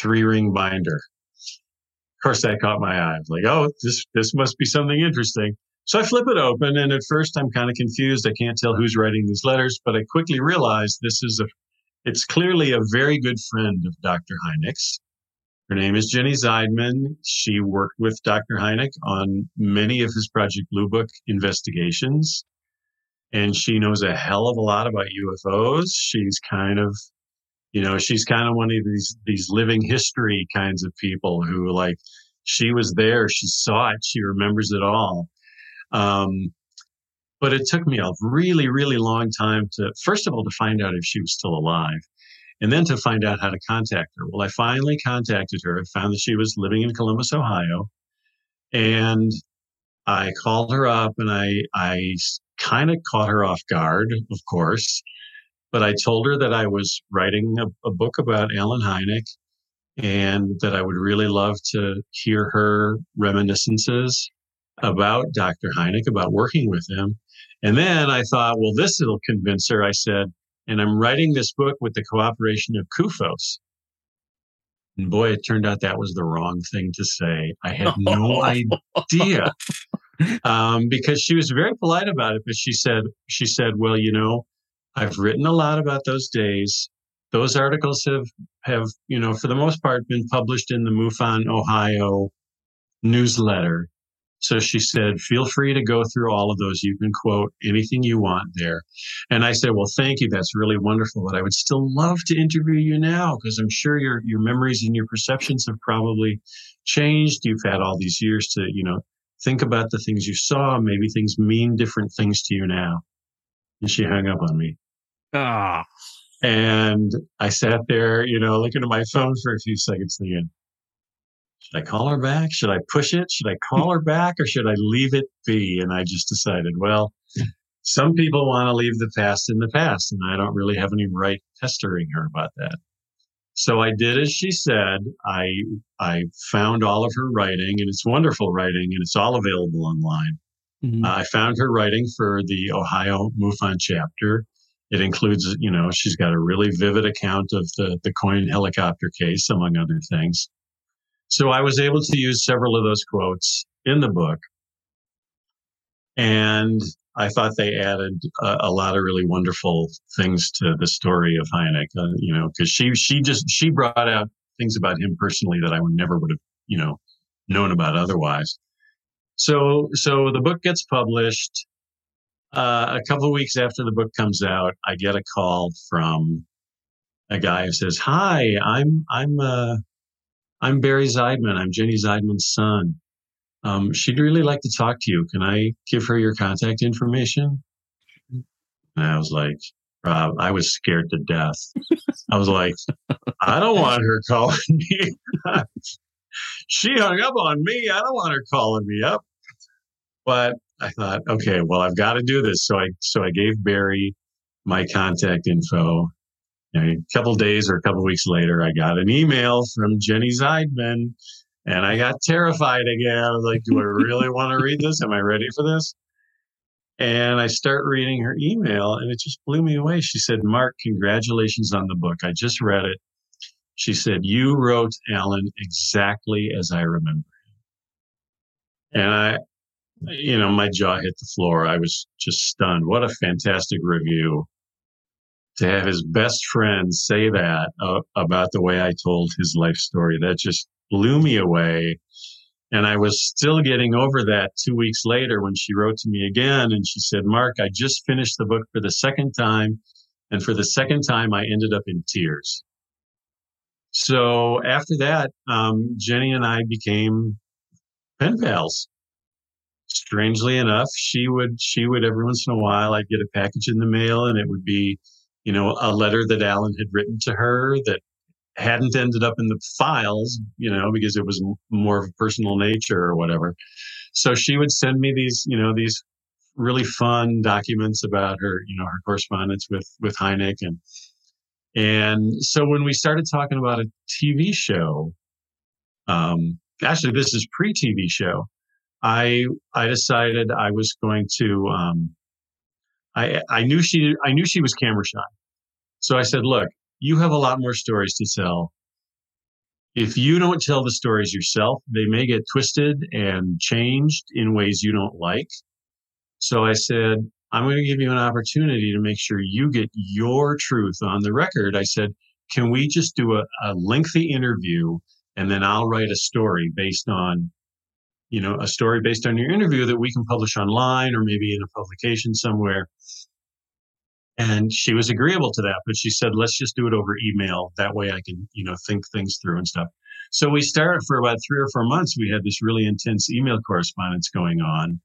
three ring binder. Of course, that caught my eye. I was like, oh, this this must be something interesting. So I flip it open, and at first I'm kind of confused. I can't tell who's writing these letters, but I quickly realize this is a it's clearly a very good friend of Dr. Hynek's. Her name is Jenny Zeidman. She worked with Dr. Hynek on many of his Project Blue Book investigations and she knows a hell of a lot about UFOs. She's kind of, you know, she's kind of one of these these living history kinds of people who like she was there, she saw it, she remembers it all. Um, but it took me a really, really long time to first of all to find out if she was still alive, and then to find out how to contact her. Well, I finally contacted her. I found that she was living in Columbus, Ohio, and I called her up and I I kind of caught her off guard, of course. But I told her that I was writing a, a book about Allen Hynek and that I would really love to hear her reminiscences about Dr. Hynek, about working with him. And then I thought, well, this will convince her. I said, and I'm writing this book with the cooperation of CUFOS. And boy, it turned out that was the wrong thing to say. I had no idea um, because she was very polite about it. But she said, she said, well, you know, I've written a lot about those days. Those articles have have you know for the most part been published in the MUFON Ohio newsletter. So she said, feel free to go through all of those. You can quote anything you want there. And I said, well, thank you. That's really wonderful. But I would still love to interview you now because I'm sure your, your memories and your perceptions have probably changed. You've had all these years to, you know, think about the things you saw. Maybe things mean different things to you now. And she hung up on me. Ah. And I sat there, you know, looking at my phone for a few seconds thinking, should I call her back? Should I push it? Should I call her back or should I leave it be? And I just decided, well, some people want to leave the past in the past, and I don't really have any right pestering her about that. So I did as she said. I I found all of her writing, and it's wonderful writing, and it's all available online. Mm-hmm. Uh, I found her writing for the Ohio MUFON chapter. It includes, you know, she's got a really vivid account of the the Coyne helicopter case, among other things. So I was able to use several of those quotes in the book, and I thought they added a, a, lot of really wonderful things to the story of Hynek. Uh, you know, because she she just she brought out things about him personally that I would never would have you know known about otherwise. So so the book gets published. Uh, a couple of weeks after the book comes out, I get a call from a guy who says, "Hi, I'm I'm uh, I'm Barry Zeidman. I'm Jenny Zeidman's son." Um, she'd really like to talk to you. Can I give her your contact information? And I was like, Rob, I was scared to death. I was like, I don't want her calling me. she hung up on me. I don't want her calling me up. But I thought, okay, well, I've got to do this. So I so I gave Barry my contact info. And a couple days or a couple weeks later, I got an email from Jenny Zeidman and I got terrified again. I was like, do I really want to read this? Am I ready for this? And I start reading her email and it just blew me away. She said, Mark, congratulations on the book. I just read it. She said, You wrote Allen exactly as I remember him. And I, you know, my jaw hit the floor. I was just stunned. What a fantastic review to have his best friend say that uh, about the way I told his life story. That just blew me away. And I was still getting over that two weeks later when she wrote to me again and she said, Mark, I just finished the book for the second time. And for the second time, I ended up in tears. So after that, um, Jenny and I became pen pals. Strangely enough, she would, she would every once in a while, I'd get a package in the mail and it would be, you know, a letter that Allen had written to her that hadn't ended up in the files, you know, because it was more of a personal nature or whatever. So she would send me these, you know, these really fun documents about her, you know, her correspondence with with Hynek and and so when we started talking about a TV show, um, actually this is pre-TV show, I I decided I was going to um, I I knew she I knew she was camera shy. So I said, look, you have a lot more stories to tell. If you don't tell the stories yourself, they may get twisted and changed in ways you don't like. So I said, I'm going to give you an opportunity to make sure you get your truth on the record. I said, can we just do a, a lengthy interview and then I'll write a story based on, you know, a story based on your interview that we can publish online or maybe in a publication somewhere. And she was agreeable to that, but she said, let's just do it over email. That way I can, you know, think things through and stuff. So we started for about three or four months. We had this really intense email correspondence going on.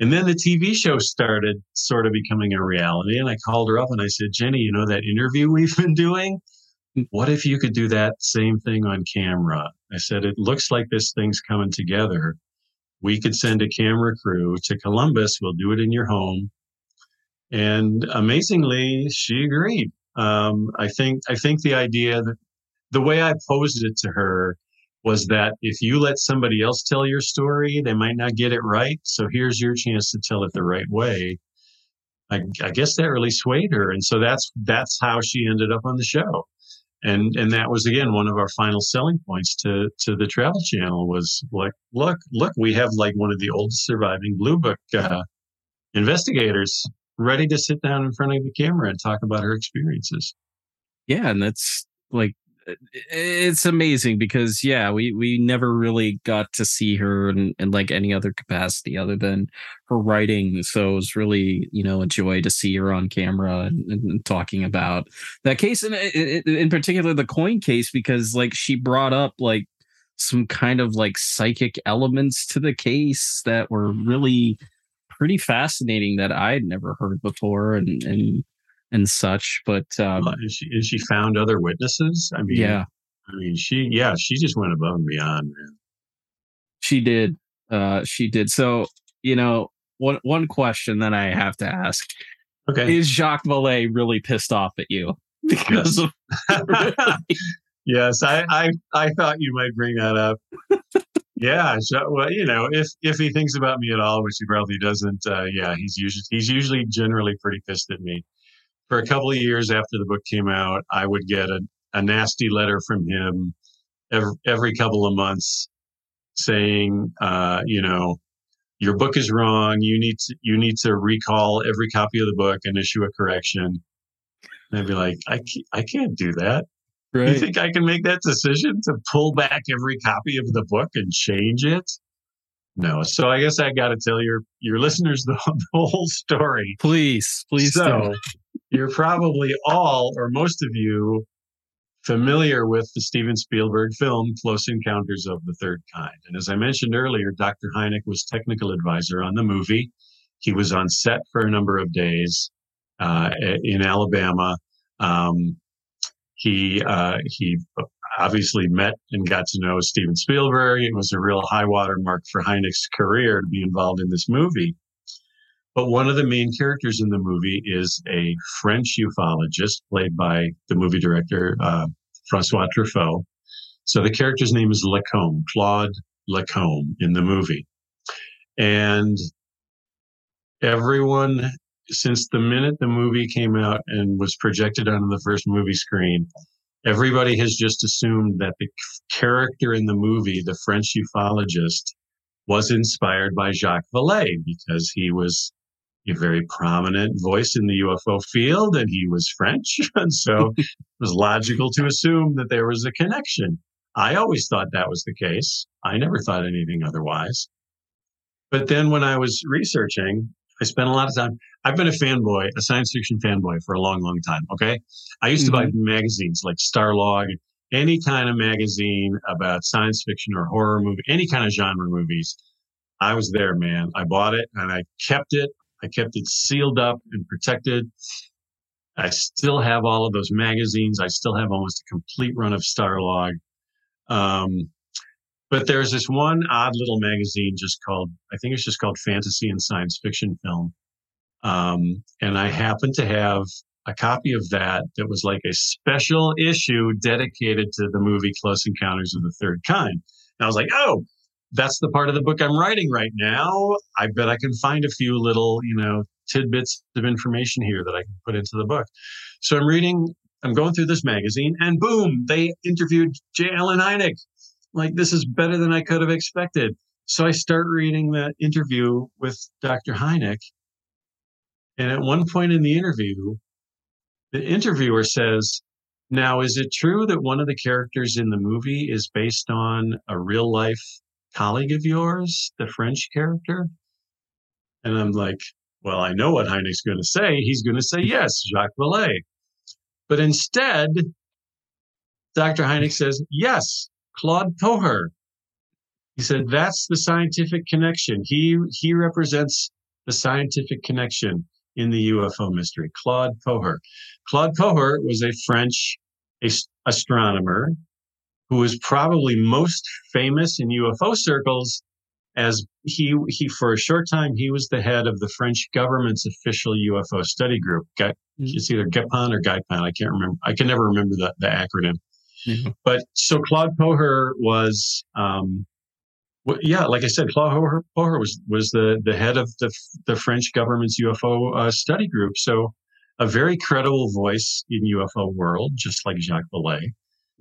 And then the TV show started sort of becoming a reality. And I called her up and I said, Jenny, you know that interview we've been doing? What if you could do that same thing on camera? I said, it looks like this thing's coming together. We could send a camera crew to Columbus. We'll do it in your home. And amazingly, she agreed. Um, I think I think the idea that the way I posed it to her was that if you let somebody else tell your story, they might not get it right. So here's your chance to tell it the right way. I, I guess that really swayed her, and so that's that's how she ended up on the show and and that was again one of our final selling points to to the travel channel was like look look we have like one of the oldest surviving blue book uh, investigators ready to sit down in front of the camera and talk about her experiences. Yeah and that's like it's amazing because yeah we we never really got to see her in, in like any other capacity other than her writing. So it was really you know a joy to see her on camera and, and talking about that case and in, in particular the Coyne case because like she brought up like some kind of like psychic elements to the case that were really pretty fascinating that i'd never heard before and and and such. But um, and she and she found other witnesses. I mean, yeah, I mean, she yeah, she just went above and beyond, man. She did. Uh, she did. So you know, one one question that I have to ask. Okay. Is Jacques Vallée really pissed off at you? Because yes. of yes, I, I I thought you might bring that up. yeah, well, you know, if if he thinks about me at all, which he probably doesn't, uh, yeah, he's usually he's usually generally pretty pissed at me for a couple of years after the book came out, I would get a, a nasty letter from him every, every couple of months saying, uh, you know, your book is wrong. You need to you need to recall every copy of the book and issue a correction. And I'd be like, I can't, I can't do that. Right. You think I can make that decision to pull back every copy of the book and change it? No. So I guess I got to tell your your listeners the, the whole story. Please, please. So do you're probably all or most of you familiar with the Steven Spielberg film Close Encounters of the Third Kind. And as I mentioned earlier, Dr. Hynek was technical advisor on the movie. He was on set for a number of days uh, in Alabama. Um, he uh, he obviously met and got to know Steven Spielberg. It was a real high water mark for Hynek's career to be involved in this movie. But one of the main characters in the movie is a French ufologist played by the movie director uh, Francois Truffaut. So the character's name is Lacombe, Claude Lacombe in the movie. And everyone, since the minute the movie came out and was projected onto the first movie screen, everybody has just assumed that the character in the movie, the French ufologist, was inspired by Jacques Vallée because he was a very prominent voice in the UFO field, and he was French. And so it was logical to assume that there was a connection. I always thought that was the case. I never thought anything otherwise. But then when I was researching, I spent a lot of time. I've been a fanboy, a science fiction fanboy for a long, long time. Okay. I used mm-hmm. to buy mm-hmm. magazines like Starlog, any kind of magazine about science fiction or horror movie, any kind of genre movies. I was there, man. I bought it and I kept it. I kept it sealed up and protected. I still have all of those magazines. I still have almost a complete run of Starlog. Um, but there's this one odd little magazine just called, I think it's just called Fantasy and Science Fiction Film. Um, and I happen to have a copy of that that was like a special issue dedicated to the movie Close Encounters of the Third Kind. And I was like, oh, that's the part of the book I'm writing right now. I bet I can find a few little, you know, tidbits of information here that I can put into the book. So I'm reading, I'm going through this magazine, and boom, they interviewed J. Allen Hynek. Like, this is better than I could have expected. So I start reading the interview with Dr. Hynek. And at one point in the interview, the interviewer says, Now, is it true that one of the characters in the movie is based on a real life colleague of yours, the French character? And I'm like, Well, I know what Hynek's going to say. He's going to say, Yes, Jacques Vallée. But instead, Dr. Hynek says, Yes, Claude Poher. He said, That's the scientific connection. He, he represents the scientific connection in the UFO mystery, Claude Poher. Claude Poher was a French astronomer who was probably most famous in UFO circles as he he for a short time he was the head of the French government's official UFO study group. Mm-hmm. It's either GEPAN or GEIPAN. I can't remember. I can never remember the, the acronym. Mm-hmm. But so Claude Poher was um, yeah, like I said, Claude Poher was was the the head of the the French government's UFO uh, study group. So a very credible voice in UFO world, just like Jacques Vallée.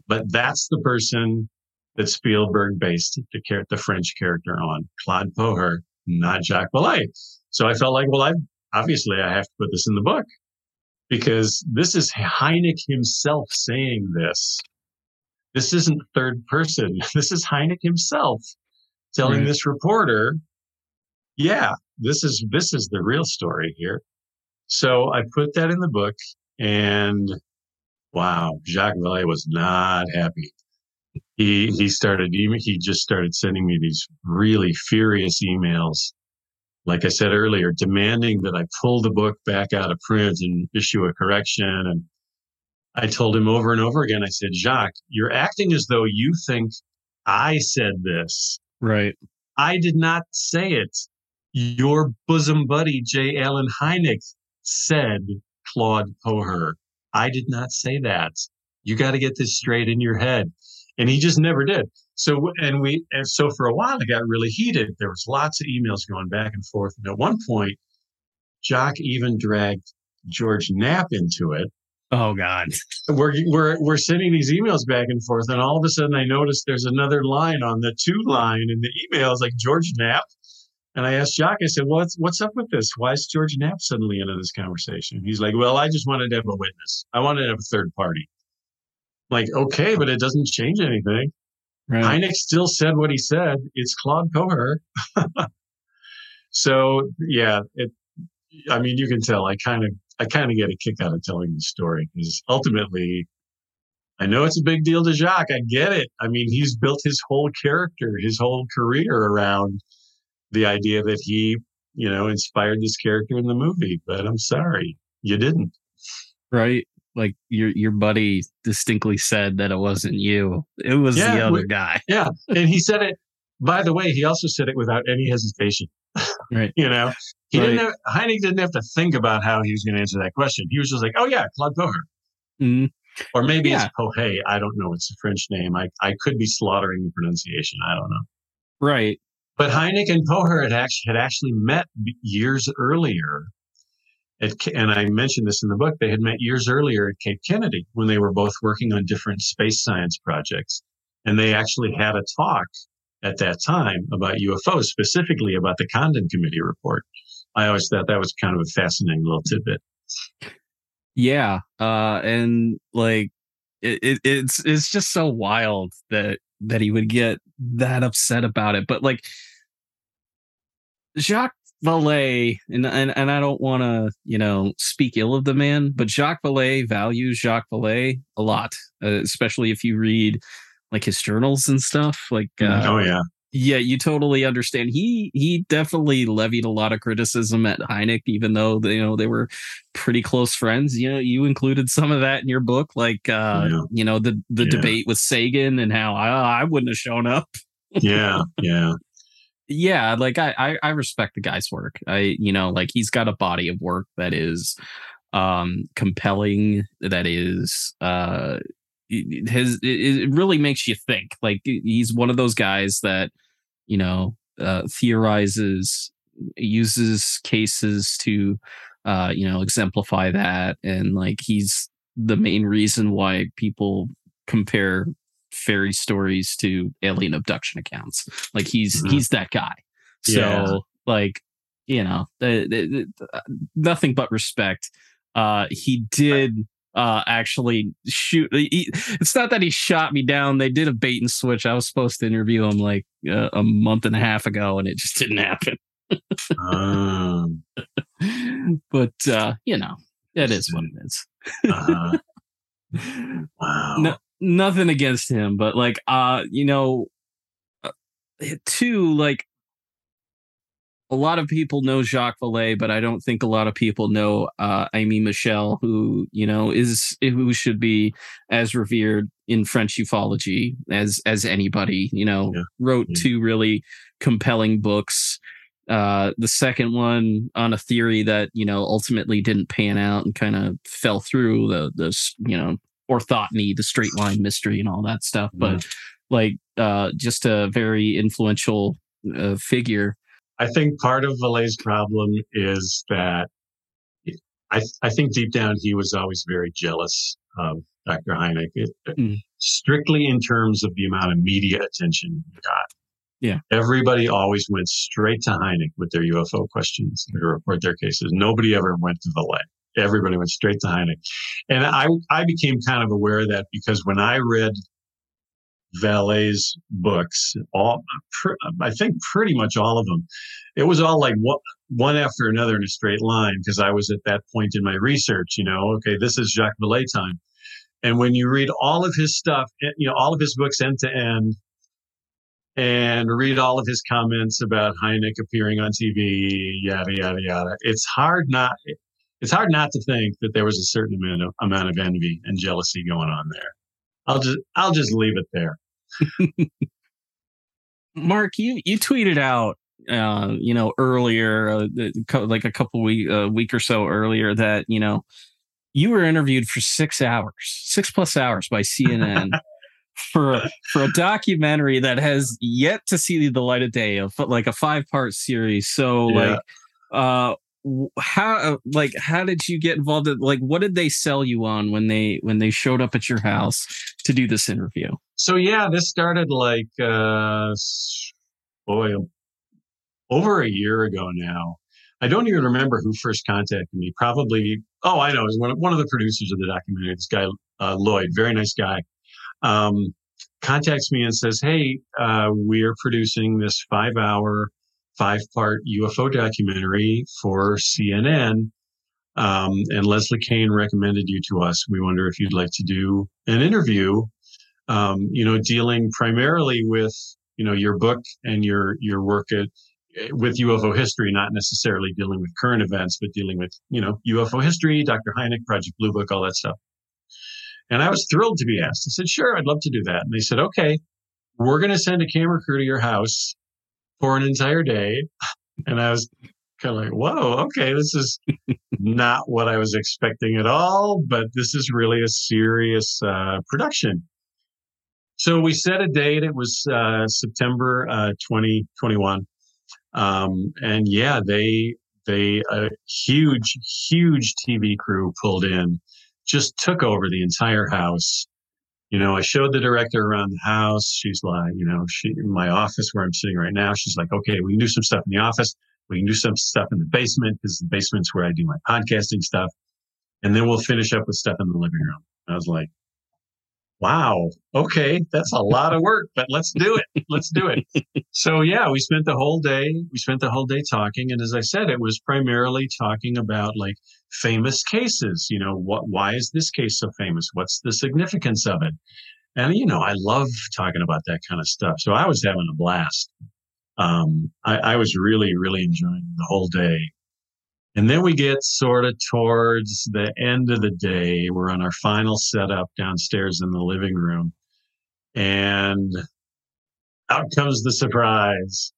But that's the person that Spielberg based the, the French character on, Claude Poher, not Jacques Vallée. So I felt like, well, I obviously I have to put this in the book because this is Hynek himself saying this. This isn't third person. This is Hynek himself telling right. this reporter, yeah, this is this is the real story here. So I put that in the book and wow, Jacques Vallée was not happy. He he started he just started sending me these really furious emails. Like I said earlier, demanding that I pull the book back out of print and issue a correction. And I told him over and over again, I said, Jacques, you're acting as though you think I said this Right. I did not say it. Your bosom buddy, J. Allen Hynek, said Claude Poher. I did not say that. You got to get this straight in your head. And he just never did. So, and we, and so for a while it got really heated. There was lots of emails going back and forth. And at one point, Jacques even dragged George Knapp into it Oh God. We're we're we're sending these emails back and forth, and all of a sudden I noticed there's another line on the two line in the emails, like George Knapp. And I asked Jacques, I said, What's what's up with this? Why is George Knapp suddenly into this conversation? He's like, Well, I just wanted to have a witness. I wanted to have a third party. like, okay, but it doesn't change anything. Right. Hynek still said what he said. It's Claude Poher. so yeah, it I mean, you can tell I kind of I kind of get a kick out of telling the story because ultimately, I know it's a big deal to Jacques. I get it. I mean, he's built his whole character, his whole career around the idea that he, you know, inspired this character in the movie. But I'm sorry, you didn't. Right. Like your your buddy distinctly said that it wasn't you. It was yeah, the other we, guy. yeah. And he said it by the way, he also said it without any hesitation. Right. you know, he right. didn't have, Hynek didn't have to think about how he was going to answer that question. He was just like, oh, yeah, Claude Poher. Mm-hmm. Or maybe yeah. it's Pohe. I don't know. It's a French name. I, I could be slaughtering the pronunciation. I don't know. Right. But Hynek and Poher had actually, had actually met years earlier. At, and I mentioned this in the book. They had met years earlier at Cape Kennedy when they were both working on different space science projects. And they actually had a talk at that time about UFOs, specifically about the Condon Committee report. I always thought that was kind of a fascinating little tidbit. Yeah, uh, and like it, it, it's it's just so wild that that he would get that upset about it. But like Jacques Vallée, and and, and I don't want to you know speak ill of the man, but Jacques Vallée values Jacques Vallée a lot, uh, especially if you read like his journals and stuff. Like, uh, oh yeah, Yeah, you totally understand. He he definitely levied a lot of criticism at Hynek, even though they, you know they were pretty close friends. You know, you included some of that in your book, like uh, yeah. you know the the yeah. debate with Sagan and how I, I wouldn't have shown up. yeah, yeah, yeah. Like I, I I respect the guy's work. I you know like he's got a body of work that is um compelling that is uh his it really makes you think like he's one of those guys that you know uh theorizes uses cases to uh you know exemplify that and like he's the main reason why people compare fairy stories to alien abduction accounts like he's mm-hmm. he's that guy so yeah. like you know the, the, the, nothing but respect uh he did uh actually shoot he, it's not that he shot me down. They did a bait and switch. I was supposed to interview him like uh, a month and a half ago and it just didn't happen. Um, but uh you know it is what it is. Uh, wow. No, nothing against him but like uh you know uh, two like a lot of people know Jacques Vallée, but I don't think a lot of people know uh, Aimé Michel, who you know is who should be as revered in French ufology as as anybody. You know, yeah. wrote yeah. two really compelling books. Uh, the second one on a theory that you know ultimately didn't pan out and kind of fell through the the you know orthoteny, the straight line mystery, and all that stuff. Yeah. But like uh, just a very influential uh, figure I think part of Vallée's problem is that I, I think deep down he was always very jealous of Dr. Hynek, it, mm. strictly in terms of the amount of media attention he got. Yeah. Everybody always went straight to Hynek with their UFO questions to report their cases. Nobody ever went to Valet. Everybody went straight to Hynek. And I, I became kind of aware of that because when I read Vallée's books, all I think pretty much all of them. It was all like one after another in a straight line because I was at that point in my research. You know, okay, this is Jacques Vallée time, and when you read all of his stuff, eh, you know, all of his books end to end, and read all of his comments about Hynek appearing on TV, yada yada yada. It's hard not. It's hard not to think that there was a certain amount of, amount of envy and jealousy going on there. I'll just I'll just leave it there. Mark, you you tweeted out, uh, you know, earlier, uh, like a couple week a week or so earlier, that you know you were interviewed for six hours, six plus hours by CNN. for for a documentary that has yet to see the light of day of like a five part series so yeah. like uh how uh, like how did you get involved in, like what did they sell you on when they when they showed up at your house to do this interview? So yeah this started like uh boy over a year ago now. I don't even remember who first contacted me. Probably oh i know it was one of, one of the producers of the documentary this guy uh, lloyd very nice guy. Um contacts me and says hey uh, we're producing this five hour five part UFO documentary for CNN. Um, and Leslie Kean recommended you to us. We wonder if you'd like to do an interview, um, you know, dealing primarily with, you know, your book and your, your work at, with UFO history, not necessarily dealing with current events, but dealing with, you know, UFO history, Dr. Hynek, Project Blue Book, all that stuff. And I was thrilled to be asked. I said, sure, I'd love to do that. And they said, okay, we're going to send a camera crew to your house for an entire day. And I was kind of like, whoa, okay, this is not what I was expecting at all, but this is really a serious uh, production. So we set a date. It was uh, September uh, 2021. Um, and yeah, they, they, a huge, huge TV crew pulled in, just took over the entire house you know, I showed the director around the house. She's like, you know, she in my office where I'm sitting right now. She's like, okay, we can do some stuff in the office. We can do some stuff in the basement because the basement's where I do my podcasting stuff. And then we'll finish up with stuff in the living room. I was like, wow, okay, that's a lot of work, but let's do it. Let's do it. so yeah, we spent the whole day, we spent the whole day talking. And as I said, it was primarily talking about like famous cases. You know, what, why is this case so famous? What's the significance of it? And, you know, I love talking about that kind of stuff. So I was having a blast. Um, I, I was really, really enjoying the whole day. And then we get sort of towards the end of the day. We're on our final setup downstairs in the living room. And out comes the surprise.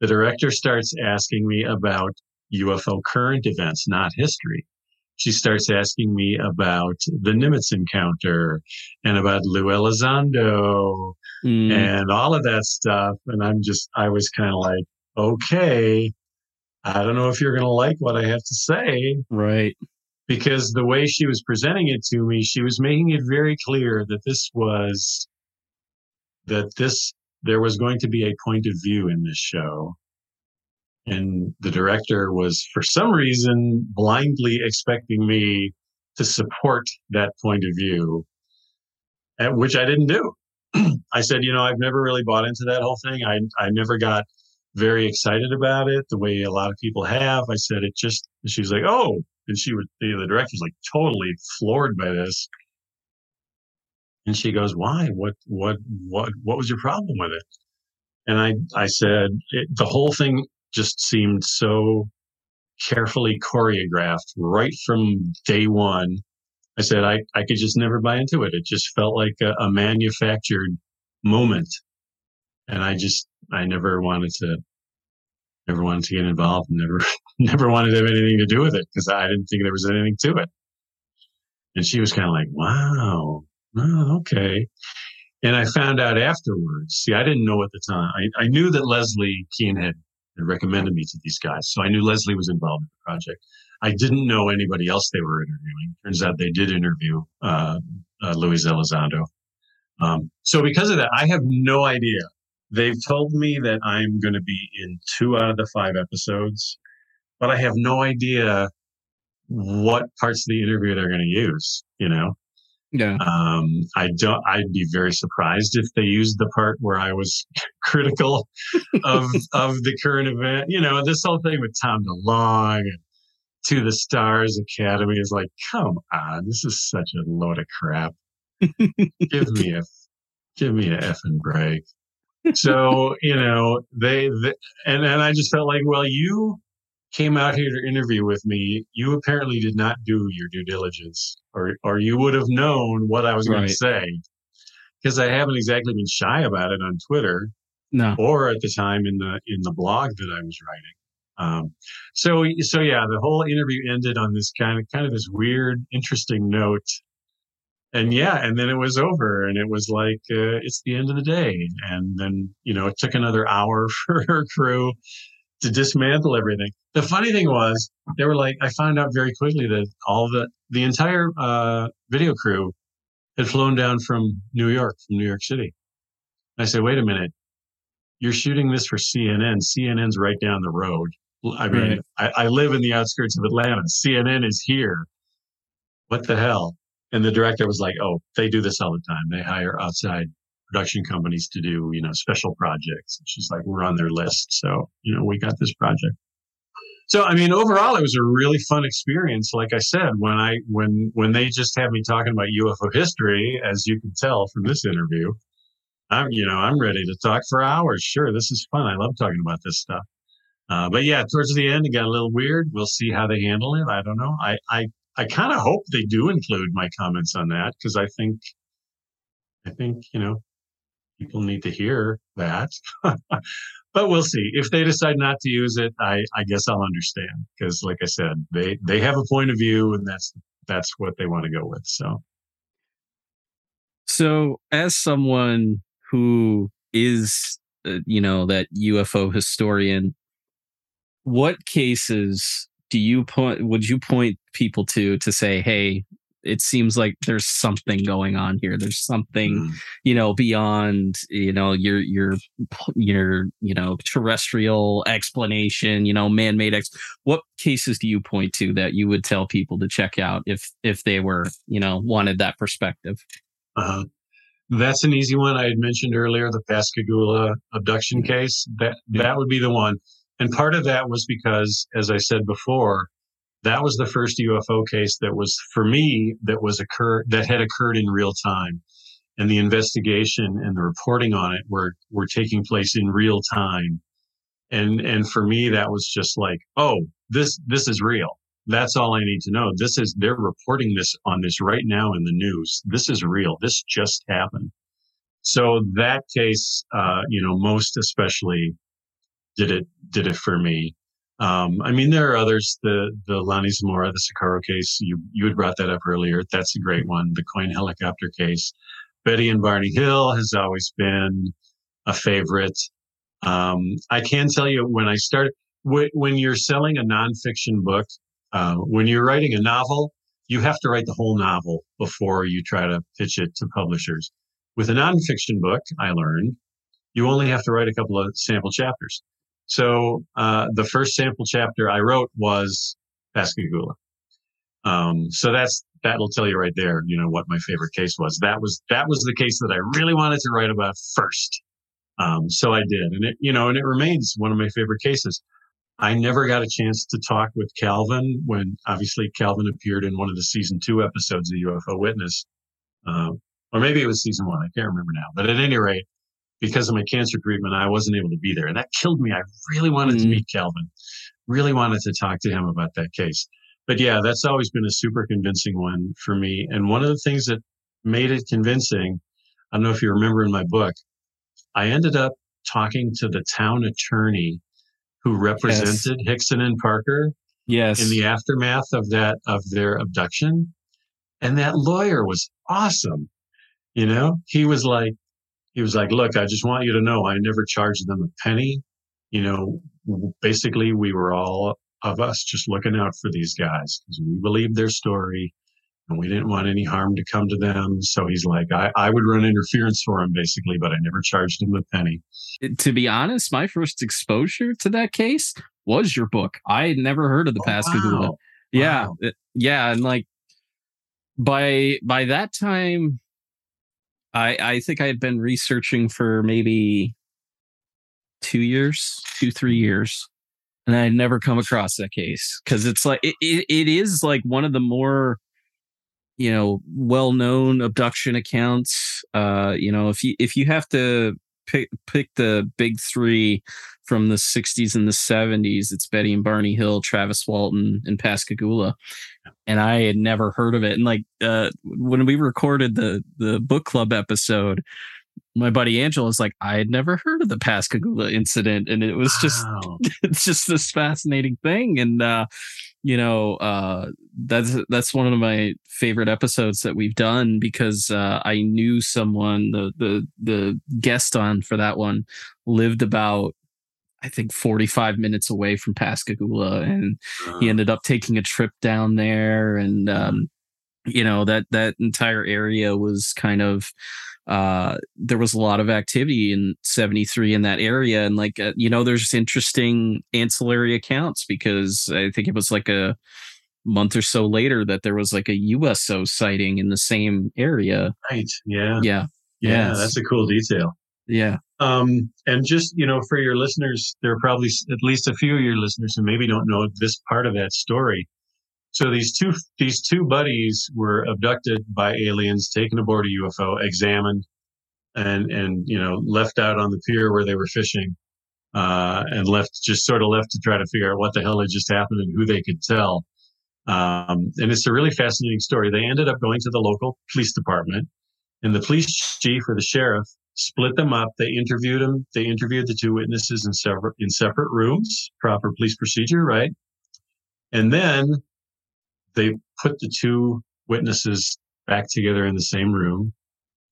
The director starts asking me about UFO current events, not history she starts asking me about the Nimitz encounter and about Lou Elizondo mm. and all of that stuff. And I'm just, I was kind of like, okay, I don't know if you're going to like what I have to say. Right. Because the way she was presenting it to me, she was making it very clear that this was, that this, there was going to be a point of view in this show and the director was, for some reason, blindly expecting me to support that point of view, eh, which I didn't do. I said, you know, I've never really bought into that whole thing. I, I never got very excited about it the way a lot of people have. I said, it just, she was like, oh, and she was, the, the director's like totally floored by this. And she goes, why? What, what, what, what was your problem with it? And I, I said, it, the whole thing just seemed so carefully choreographed right from day one. I said I, I could just never buy into it. It just felt like a, a manufactured moment. And I just I never wanted to never wanted to get involved, never never wanted to have anything to do with it because I didn't think there was anything to it. And she was kind of like, Wow, oh, okay. And I found out afterwards. See, I didn't know at the time. I, I knew that Leslie Kean had and recommended me to these guys. So I knew Leslie was involved in the project. I didn't know anybody else they were interviewing. Turns out they did interview uh, uh, Luis Elizondo. Um, so because of that, I have no idea. They've told me that I'm going to be in two out of the five episodes, but I have no idea what parts of the interview they're going to use. You know, yeah. Um, I don't. I'd be very surprised if they used the part where I was critical of of the current event. You know, this whole thing with Tom DeLonge and To the Stars Academy is like, come on, this is such a load of crap. give me a give me a effing break. So you know they, they and and I just felt like, well, you came out here to interview with me, you apparently did not do your due diligence, or or you would have known what I was right. going to say, because I haven't exactly been shy about it on Twitter, no, or at the time in the in the blog that I was writing. Um, so so yeah, the whole interview ended on this kind of kind of this weird, interesting note. And yeah, and then it was over, and it was like uh, it's the end of the day. And then you know it took another hour for her crew to dismantle everything. The funny thing was, they were like, I found out very quickly that all the the entire uh, video crew had flown down from New York, from New York City. I said, wait a minute, you're shooting this for CNN. CNN's right down the road. I mean, right. I, I live in the outskirts of Atlanta. CNN is here. What the hell? And the director was like, oh, they do this all the time. They hire outside production companies to do, you know, special projects. And she's like, we're on their list. So, you know, we got this project. So, I mean, overall, it was a really fun experience. Like I said, when I, when, when they just had me talking about UFO history, as you can tell from this interview, I'm, you know, I'm ready to talk for hours. Sure. This is fun. I love talking about this stuff. Uh, but yeah, towards the end, it got a little weird. We'll see how they handle it. I don't know. I, I, I kind of hope they do include my comments on that because I think, I think, you know, people need to hear that. but we'll see. If they decide not to use it, I, I guess I'll understand because, like I said, they they have a point of view, and that's that's what they want to go with. So, so as someone who is, uh, you know, that UFO historian, what cases do you point? Would you point people to to say, hey, it seems like there's something going on here. There's something mm. you know beyond you know your your your you know terrestrial explanation you know man-made ex what cases do you point to that you would tell people to check out if if they were you know wanted that perspective? Uh-huh. that's an easy one. I had mentioned earlier the pascagoula abduction case. That that would be the one. And part of that was because as i said before that was the first UFO case that was for me that was occur that had occurred in real time. and the investigation and the reporting on it were were taking place in real time. And and for me that was just like oh this this is real. That's all i need to know. This is they're reporting this on this right now in the news. This is real. This just happened. So that case uh, you know most especially did it did it for me um, I mean, there are others. The the Lonnie Zamora, the Socorro case. You you had brought that up earlier. That's a great one. The Coyne helicopter case. Betty and Barney Hill has always been a favorite. Um, I can tell you when I started, when you're selling a nonfiction book, uh, when you're writing a novel, you have to write the whole novel before you try to pitch it to publishers. With a nonfiction book, I learned you only have to write a couple of sample chapters. So uh, the first sample chapter I wrote was Pascagoula. Um, so that's that'll tell you right there, you know, what my favorite case was. That was that was the case that I really wanted to write about first. Um, so I did, and it you know, and it remains one of my favorite cases. I never got a chance to talk with Calvin when obviously Calvin appeared in one of the season two episodes of UFO Witness, uh, or maybe it was season one. I can't remember now. But at any rate, because of my cancer treatment, I wasn't able to be there, and that killed me. I really wanted mm-hmm. to meet Calvin, really wanted to talk to him about that case but yeah, that's always been a super convincing one for me. And one of the things that made it convincing, I don't know if you remember in my book, I ended up talking to the town attorney who represented yes. Hickson and Parker. Yes. In the aftermath of that of their abduction. And that lawyer was awesome. You know, he was like, he was like, look, I just want you to know I never charged them a penny. You know, basically we were all of us just looking out for these guys because we believed their story and we didn't want any harm to come to them. So he's like, I, I would run interference for him basically, but I never charged him a penny. Uh, to be honest, my first exposure to that case was your book. I had never heard of the oh, Pascagoula. Wow. Yeah. Wow. Yeah. And like by by that time, I I think I had been researching for maybe two years, two, three years and I had never come across that case because it's like it, it, it is like one of the more you know well-known abduction accounts. Uh you know if you if you have to pick pick the big 3 from the 60s and the 70s it's Betty and Barney Hill Travis Walton and Pascagoula and I had never heard of it and like uh when we recorded the the book club episode my buddy Angela is like, I had never heard of the Pascagoula incident. And it was just, wow. it's just this fascinating thing. And, uh, you know, uh, that's, that's one of my favorite episodes that we've done because, uh, I knew someone, the, the, the guest on for that one lived about, I think 45 minutes away from Pascagoula and he ended up taking a trip down there and, um, you know, that, that entire area was kind of, uh, there was a lot of activity in 73 in that area. And like, uh, you know, there's interesting ancillary accounts because I think it was like a month or so later that there was like a USO sighting in the same area. Right. Yeah. Yeah. Yeah. yeah. That's a cool detail. Yeah. Um, and just, you know, for your listeners, there are probably at least a few of your listeners who maybe don't know this part of that story. So these two these two buddies were abducted by aliens, taken aboard a UFO, examined, and and you know left out on the pier where they were fishing, uh, and left just sort of left to try to figure out what the hell had just happened and who they could tell. Um, and it's a really fascinating story. They ended up going to the local police department, and the police chief or the sheriff split them up. They interviewed them. They interviewed the two witnesses in separate in separate rooms, proper police procedure, right? And then they put the two witnesses back together in the same room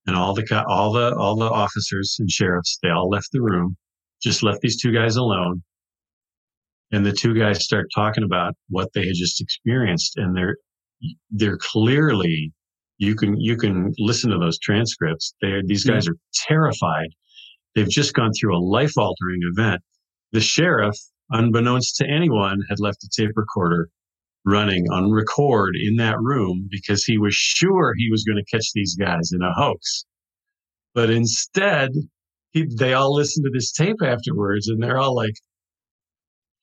and all the all the all the officers and sheriffs they all left the room just left these two guys alone and the two guys start talking about what they had just experienced and they're they're clearly you can you can listen to those transcripts. They these guys are terrified. They've just gone through a life altering event. The sheriff unbeknownst to anyone had left a tape recorder running on record in that room because he was sure he was going to catch these guys in a hoax. But instead, he, they all listened to this tape afterwards and they're all like,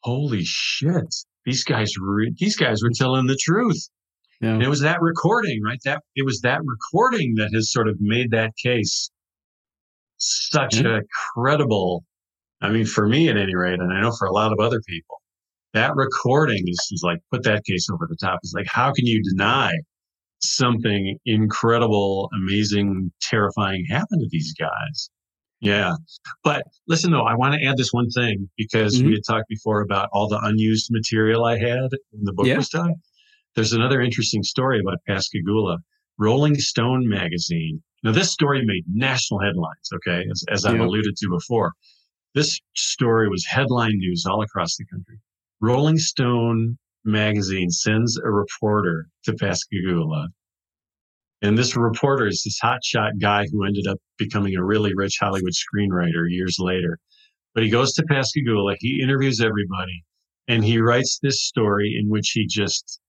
holy shit, these guys, re- these guys were telling the truth. Yeah. And it was that recording, right? That it was that recording that has sort of made that case such mm-hmm. a credible. I mean, for me at any rate, and I know for a lot of other people, that recording is, is like put that case over the top. It's like, how can you deny something incredible, amazing, terrifying happened to these guys? Yeah. But listen, though, I want to add this one thing because mm-hmm. we had talked before about all the unused material I had when the book yeah. was done. There's another interesting story about Pascagoula. Rolling Stone magazine. Now, this story made national headlines, okay, as, as I've alluded to before. This story was headline news all across the country. Rolling Stone magazine sends a reporter to Pascagoula and this reporter is this hotshot guy who ended up becoming a really rich Hollywood screenwriter years later. But he goes to Pascagoula, he interviews everybody, and he writes this story in which he just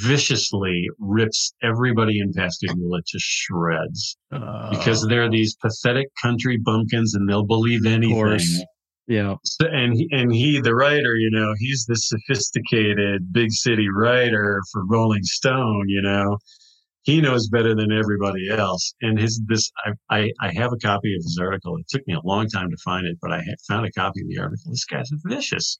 viciously rips everybody in Pascagoula to shreds uh, because they're these pathetic country bumpkins and they'll believe anything. Yeah. So, and he, and he, the writer, you know, he's the sophisticated big city writer for Rolling Stone, you know, he knows better than everybody else. And his this I, I, I have a copy of his article. It took me a long time to find it, but I found a copy of the article. This guy's vicious,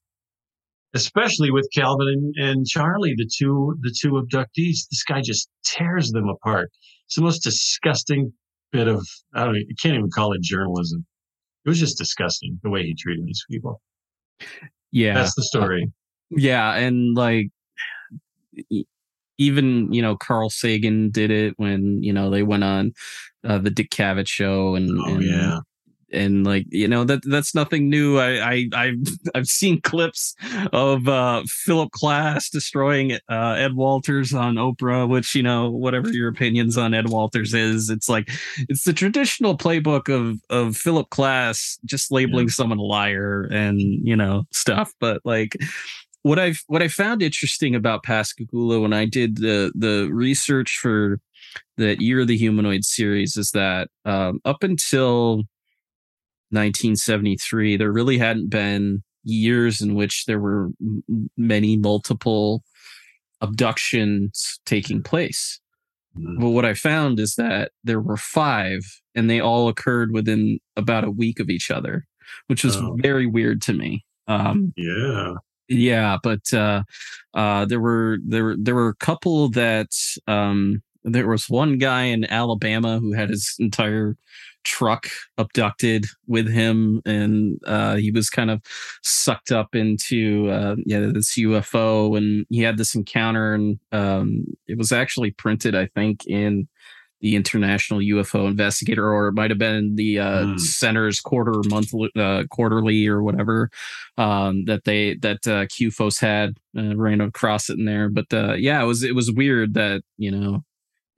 especially with Calvin and, and Charlie, the two the two abductees. This guy just tears them apart. It's the most disgusting bit of I don't you can't even call it journalism. It was just disgusting the way he treated these people. Yeah, that's the story. Yeah, and like even you know Carl Sagan did it when you know they went on uh, the Dick Cavett show and, oh, and yeah and like you know that that's nothing new. I I I've, I've seen clips of uh, Philip Klass destroying uh, Ed Walters on Oprah, which you know whatever your opinions on Ed Walters is, it's like it's the traditional playbook of of Philip Klass just labeling yeah. someone a liar and you know stuff. But like what I've what I found interesting about Pascagoula when I did the the research for that Year of the Humanoid series is that um, up until 1973, there really hadn't been years in which there were many multiple abductions taking place. Mm-hmm. But what I found is that there were five, and they all occurred within about a week of each other, which was oh. very weird to me. Um, yeah yeah but uh uh there were there there were a couple that um there was one guy in alabama who had his entire truck abducted with him and uh he was kind of sucked up into uh yeah this ufo and he had this encounter and um it was actually printed i think in the International UFO Investigator, or it might have been the uh, mm. Center's quarter monthly, uh, quarterly, or whatever um, that they that uh, CUFOS had uh, ran across it in there. But uh, yeah, it was it was weird that you know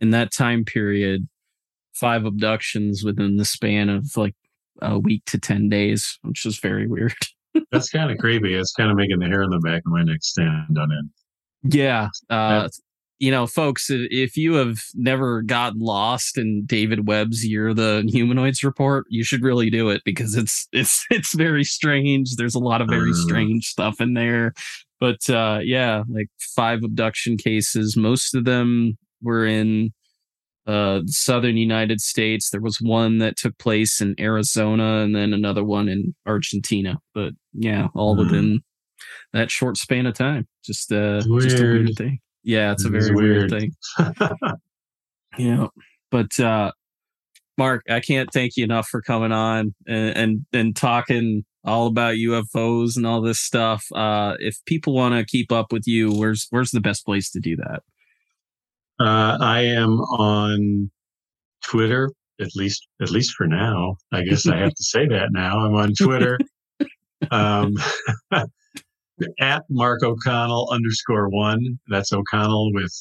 in that time period, five abductions within the span of like a week to ten days, which is very weird. That's kind of creepy. It's kind of making the hair on the back of my neck stand on end. Yeah. Uh, you know, folks, if you have never gotten lost in David Webb's Year the Humanoids report, you should really do it because it's it's it's very strange. There's a lot of very uh. strange stuff in there. But uh yeah, like five abduction cases. Most of them were in uh southern United States. There was one that took place in Arizona and then another one in Argentina. But yeah, all uh. within that short span of time. Just uh just a weird thing. Yeah, it's a very weird. weird thing. yeah. But uh Mark, I can't thank you enough for coming on and and, and talking all about UFOs and all this stuff. Uh if people want to keep up with you, where's where's the best place to do that? Uh I am on Twitter, at least at least for now. I guess I have to say that now. I'm on Twitter. um at Mark O'Connell underscore one. That's O'Connell with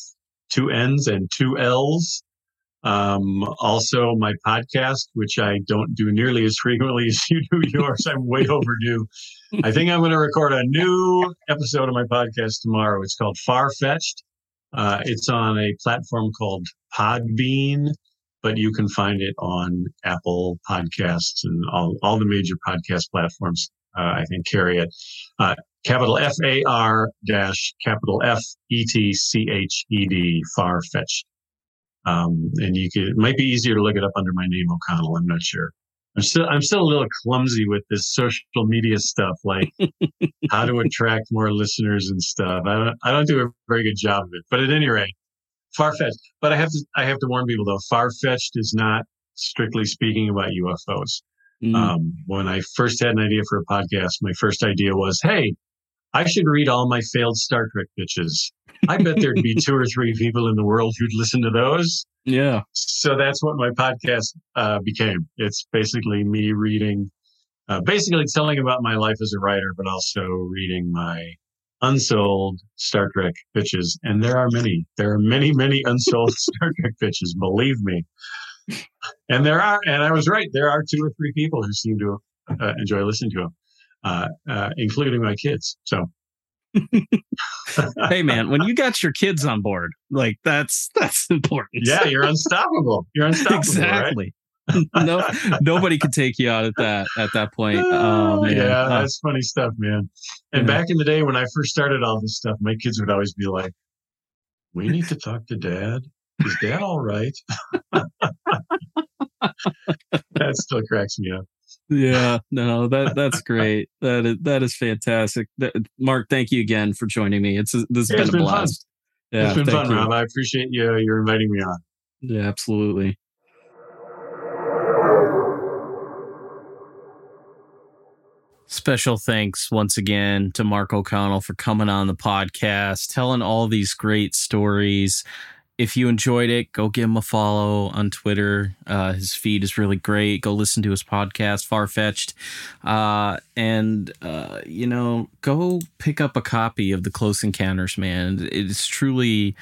two N's and two L's. Um, also my podcast, which I don't do nearly as frequently as you do yours. I'm way overdue. I think I'm going to record a new episode of my podcast tomorrow. It's called Far Fetched. Uh, it's on a platform called Podbean, but you can find it on Apple Podcasts and all, all the major podcast platforms. Uh, I think carry it. Uh, capital F A R dash capital F E T C H E D, far fetched. Um, and you could, it might be easier to look it up under my name, O'Connell. I'm not sure. I'm still, I'm still a little clumsy with this social media stuff, like how to attract more listeners and stuff. I don't, I don't do a very good job of it, but at any rate, far fetched. But I have to, I have to warn people though, far fetched is not strictly speaking about UFOs. Mm. Um, when I first had an idea for a podcast, my first idea was, Hey, I should read all my failed Star Trek pitches. I bet there'd be two or three people in the world who'd listen to those. Yeah. So that's what my podcast uh, became. It's basically me reading, uh, basically telling about my life as a writer, but also reading my unsold Star Trek pitches. And there are many. There are many, many unsold Star Trek pitches. Believe me. And there are, and I was right. There are two or three people who seem to uh, enjoy listening to them uh, uh, including my kids. So, hey man, when you got your kids on board, like that's that's important. Yeah, you're unstoppable. You're unstoppable. exactly. Right? no, nobody could take you out at that at that point. Oh, oh yeah, that's funny stuff, man. And yeah. back in the day when I first started all this stuff, my kids would always be like, "We need to talk to Dad. Is Dad all right?" that still cracks me up yeah, no, that that's great. That is that is fantastic. That, Mark, thank you again for joining me. It's this has been, been, a blast. Fun. Yeah, it's been fun, you. Rob. I appreciate you. You're inviting me on. Yeah, absolutely. Special thanks once again to Mark O'Connell for coming on the podcast, telling all these great stories if you enjoyed it, go give him a follow on Twitter. Uh, his feed is really great. Go listen to his podcast, Farfetched. Uh, and, uh, you know, go pick up a copy of The Close Encounters, man. It's truly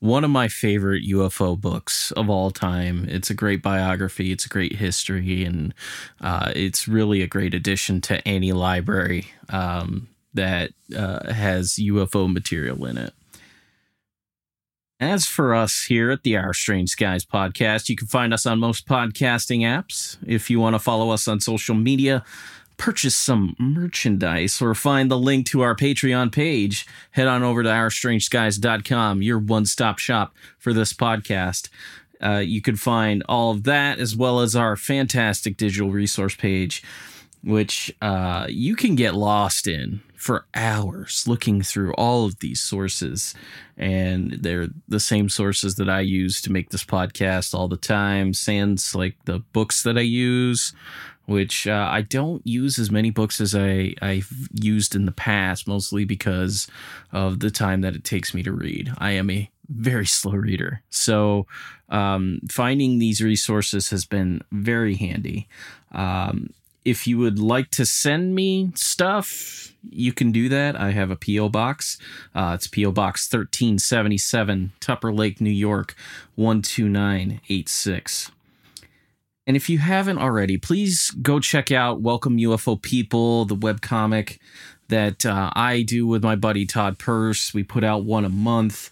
one of my favorite UFO books of all time. It's a great biography, it's a great history, and uh, it's really a great addition to any library um, that uh, has UFO material in it. As for us here at the Our Strange Skies podcast, you can find us on most podcasting apps. If you want to follow us on social media, purchase some merchandise, or find the link to our Patreon page, head on over to OurStrangeSkies.com, your one stop shop for this podcast. Uh, you can find all of that as well as our fantastic digital resource page, which uh, you can get lost in for hours looking through all of these sources. And they're the same sources that I use to make this podcast all the time. Sans like the books that I use, which uh, I don't use as many books as I, I've used in the past, mostly because of the time that it takes me to read. I am a very slow reader. So um, finding these resources has been very handy. Um, if you would like to send me stuff, you can do that. I have a P.O. box. Uh, it's P.O. Box 1377, Tupper Lake, New York, 12986. And if you haven't already, please go check out Welcome UFO People, the webcomic that uh, I do with my buddy Todd Purse. We put out one a month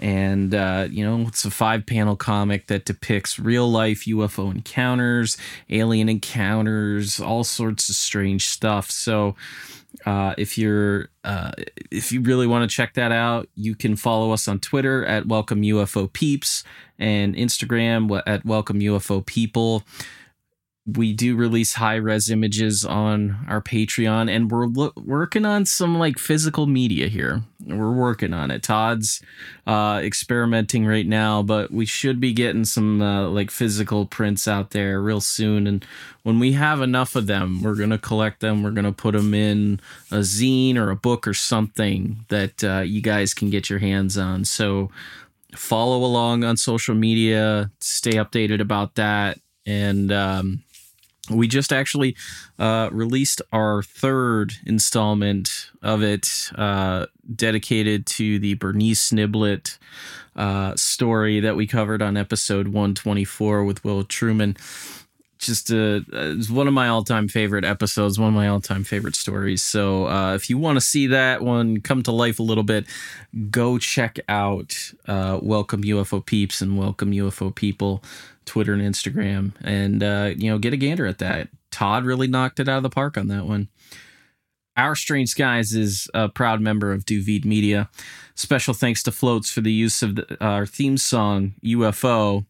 and uh, you know it's a five panel comic that depicts real life ufo encounters alien encounters all sorts of strange stuff. So uh, if you're uh, if you really want to check that out you can follow us on twitter at welcome ufo peeps and instagram at welcome ufo people we do release high res images on our Patreon, and we're lo- working on some like physical media here. We're working on it. Todd's uh, experimenting right now, but we should be getting some uh, like physical prints out there real soon. And when we have enough of them, we're gonna collect them. We're gonna put them in a zine or a book or something that uh, you guys can get your hands on. So follow along on social media, stay updated about that, and um, we just actually uh, released our third installment of it, uh, dedicated to the Bernice Niblett uh, story that we covered on episode 124 with Will Truman. Just uh, it's one of my all-time favorite episodes, one of my all-time favorite stories. So uh, if you want to see that one come to life a little bit, go check out uh, Welcome UFO Peeps and Welcome UFO People Twitter and Instagram, and uh, you know, get a gander at that. Todd really knocked it out of the park on that one. Our Strange Skies is a proud member of Duvid Media. Special thanks to Floats for the use of the, our theme song UFO.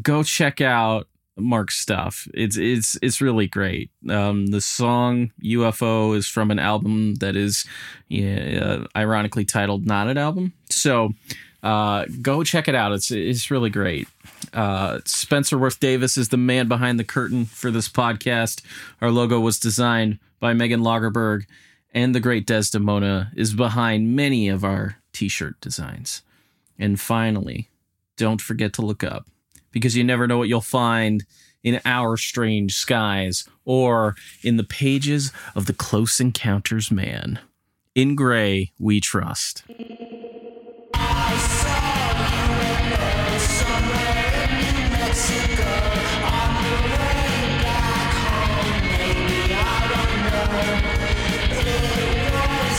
Go check out Mark's stuff. It's it's it's really great. Um, the song UFO is from an album that is yeah, uh, ironically titled "Not an Album." So uh, go check it out. It's it's really great. Uh, Spencer Worth Davis is the man behind the curtain for this podcast. Our logo was designed by Megan Lagerberg, and the great Desdymona is behind many of our t-shirt designs. And finally, don't forget to look up because you never know what you'll find in our strange skies or in the pages of the Close Encounters Man. In gray, we trust.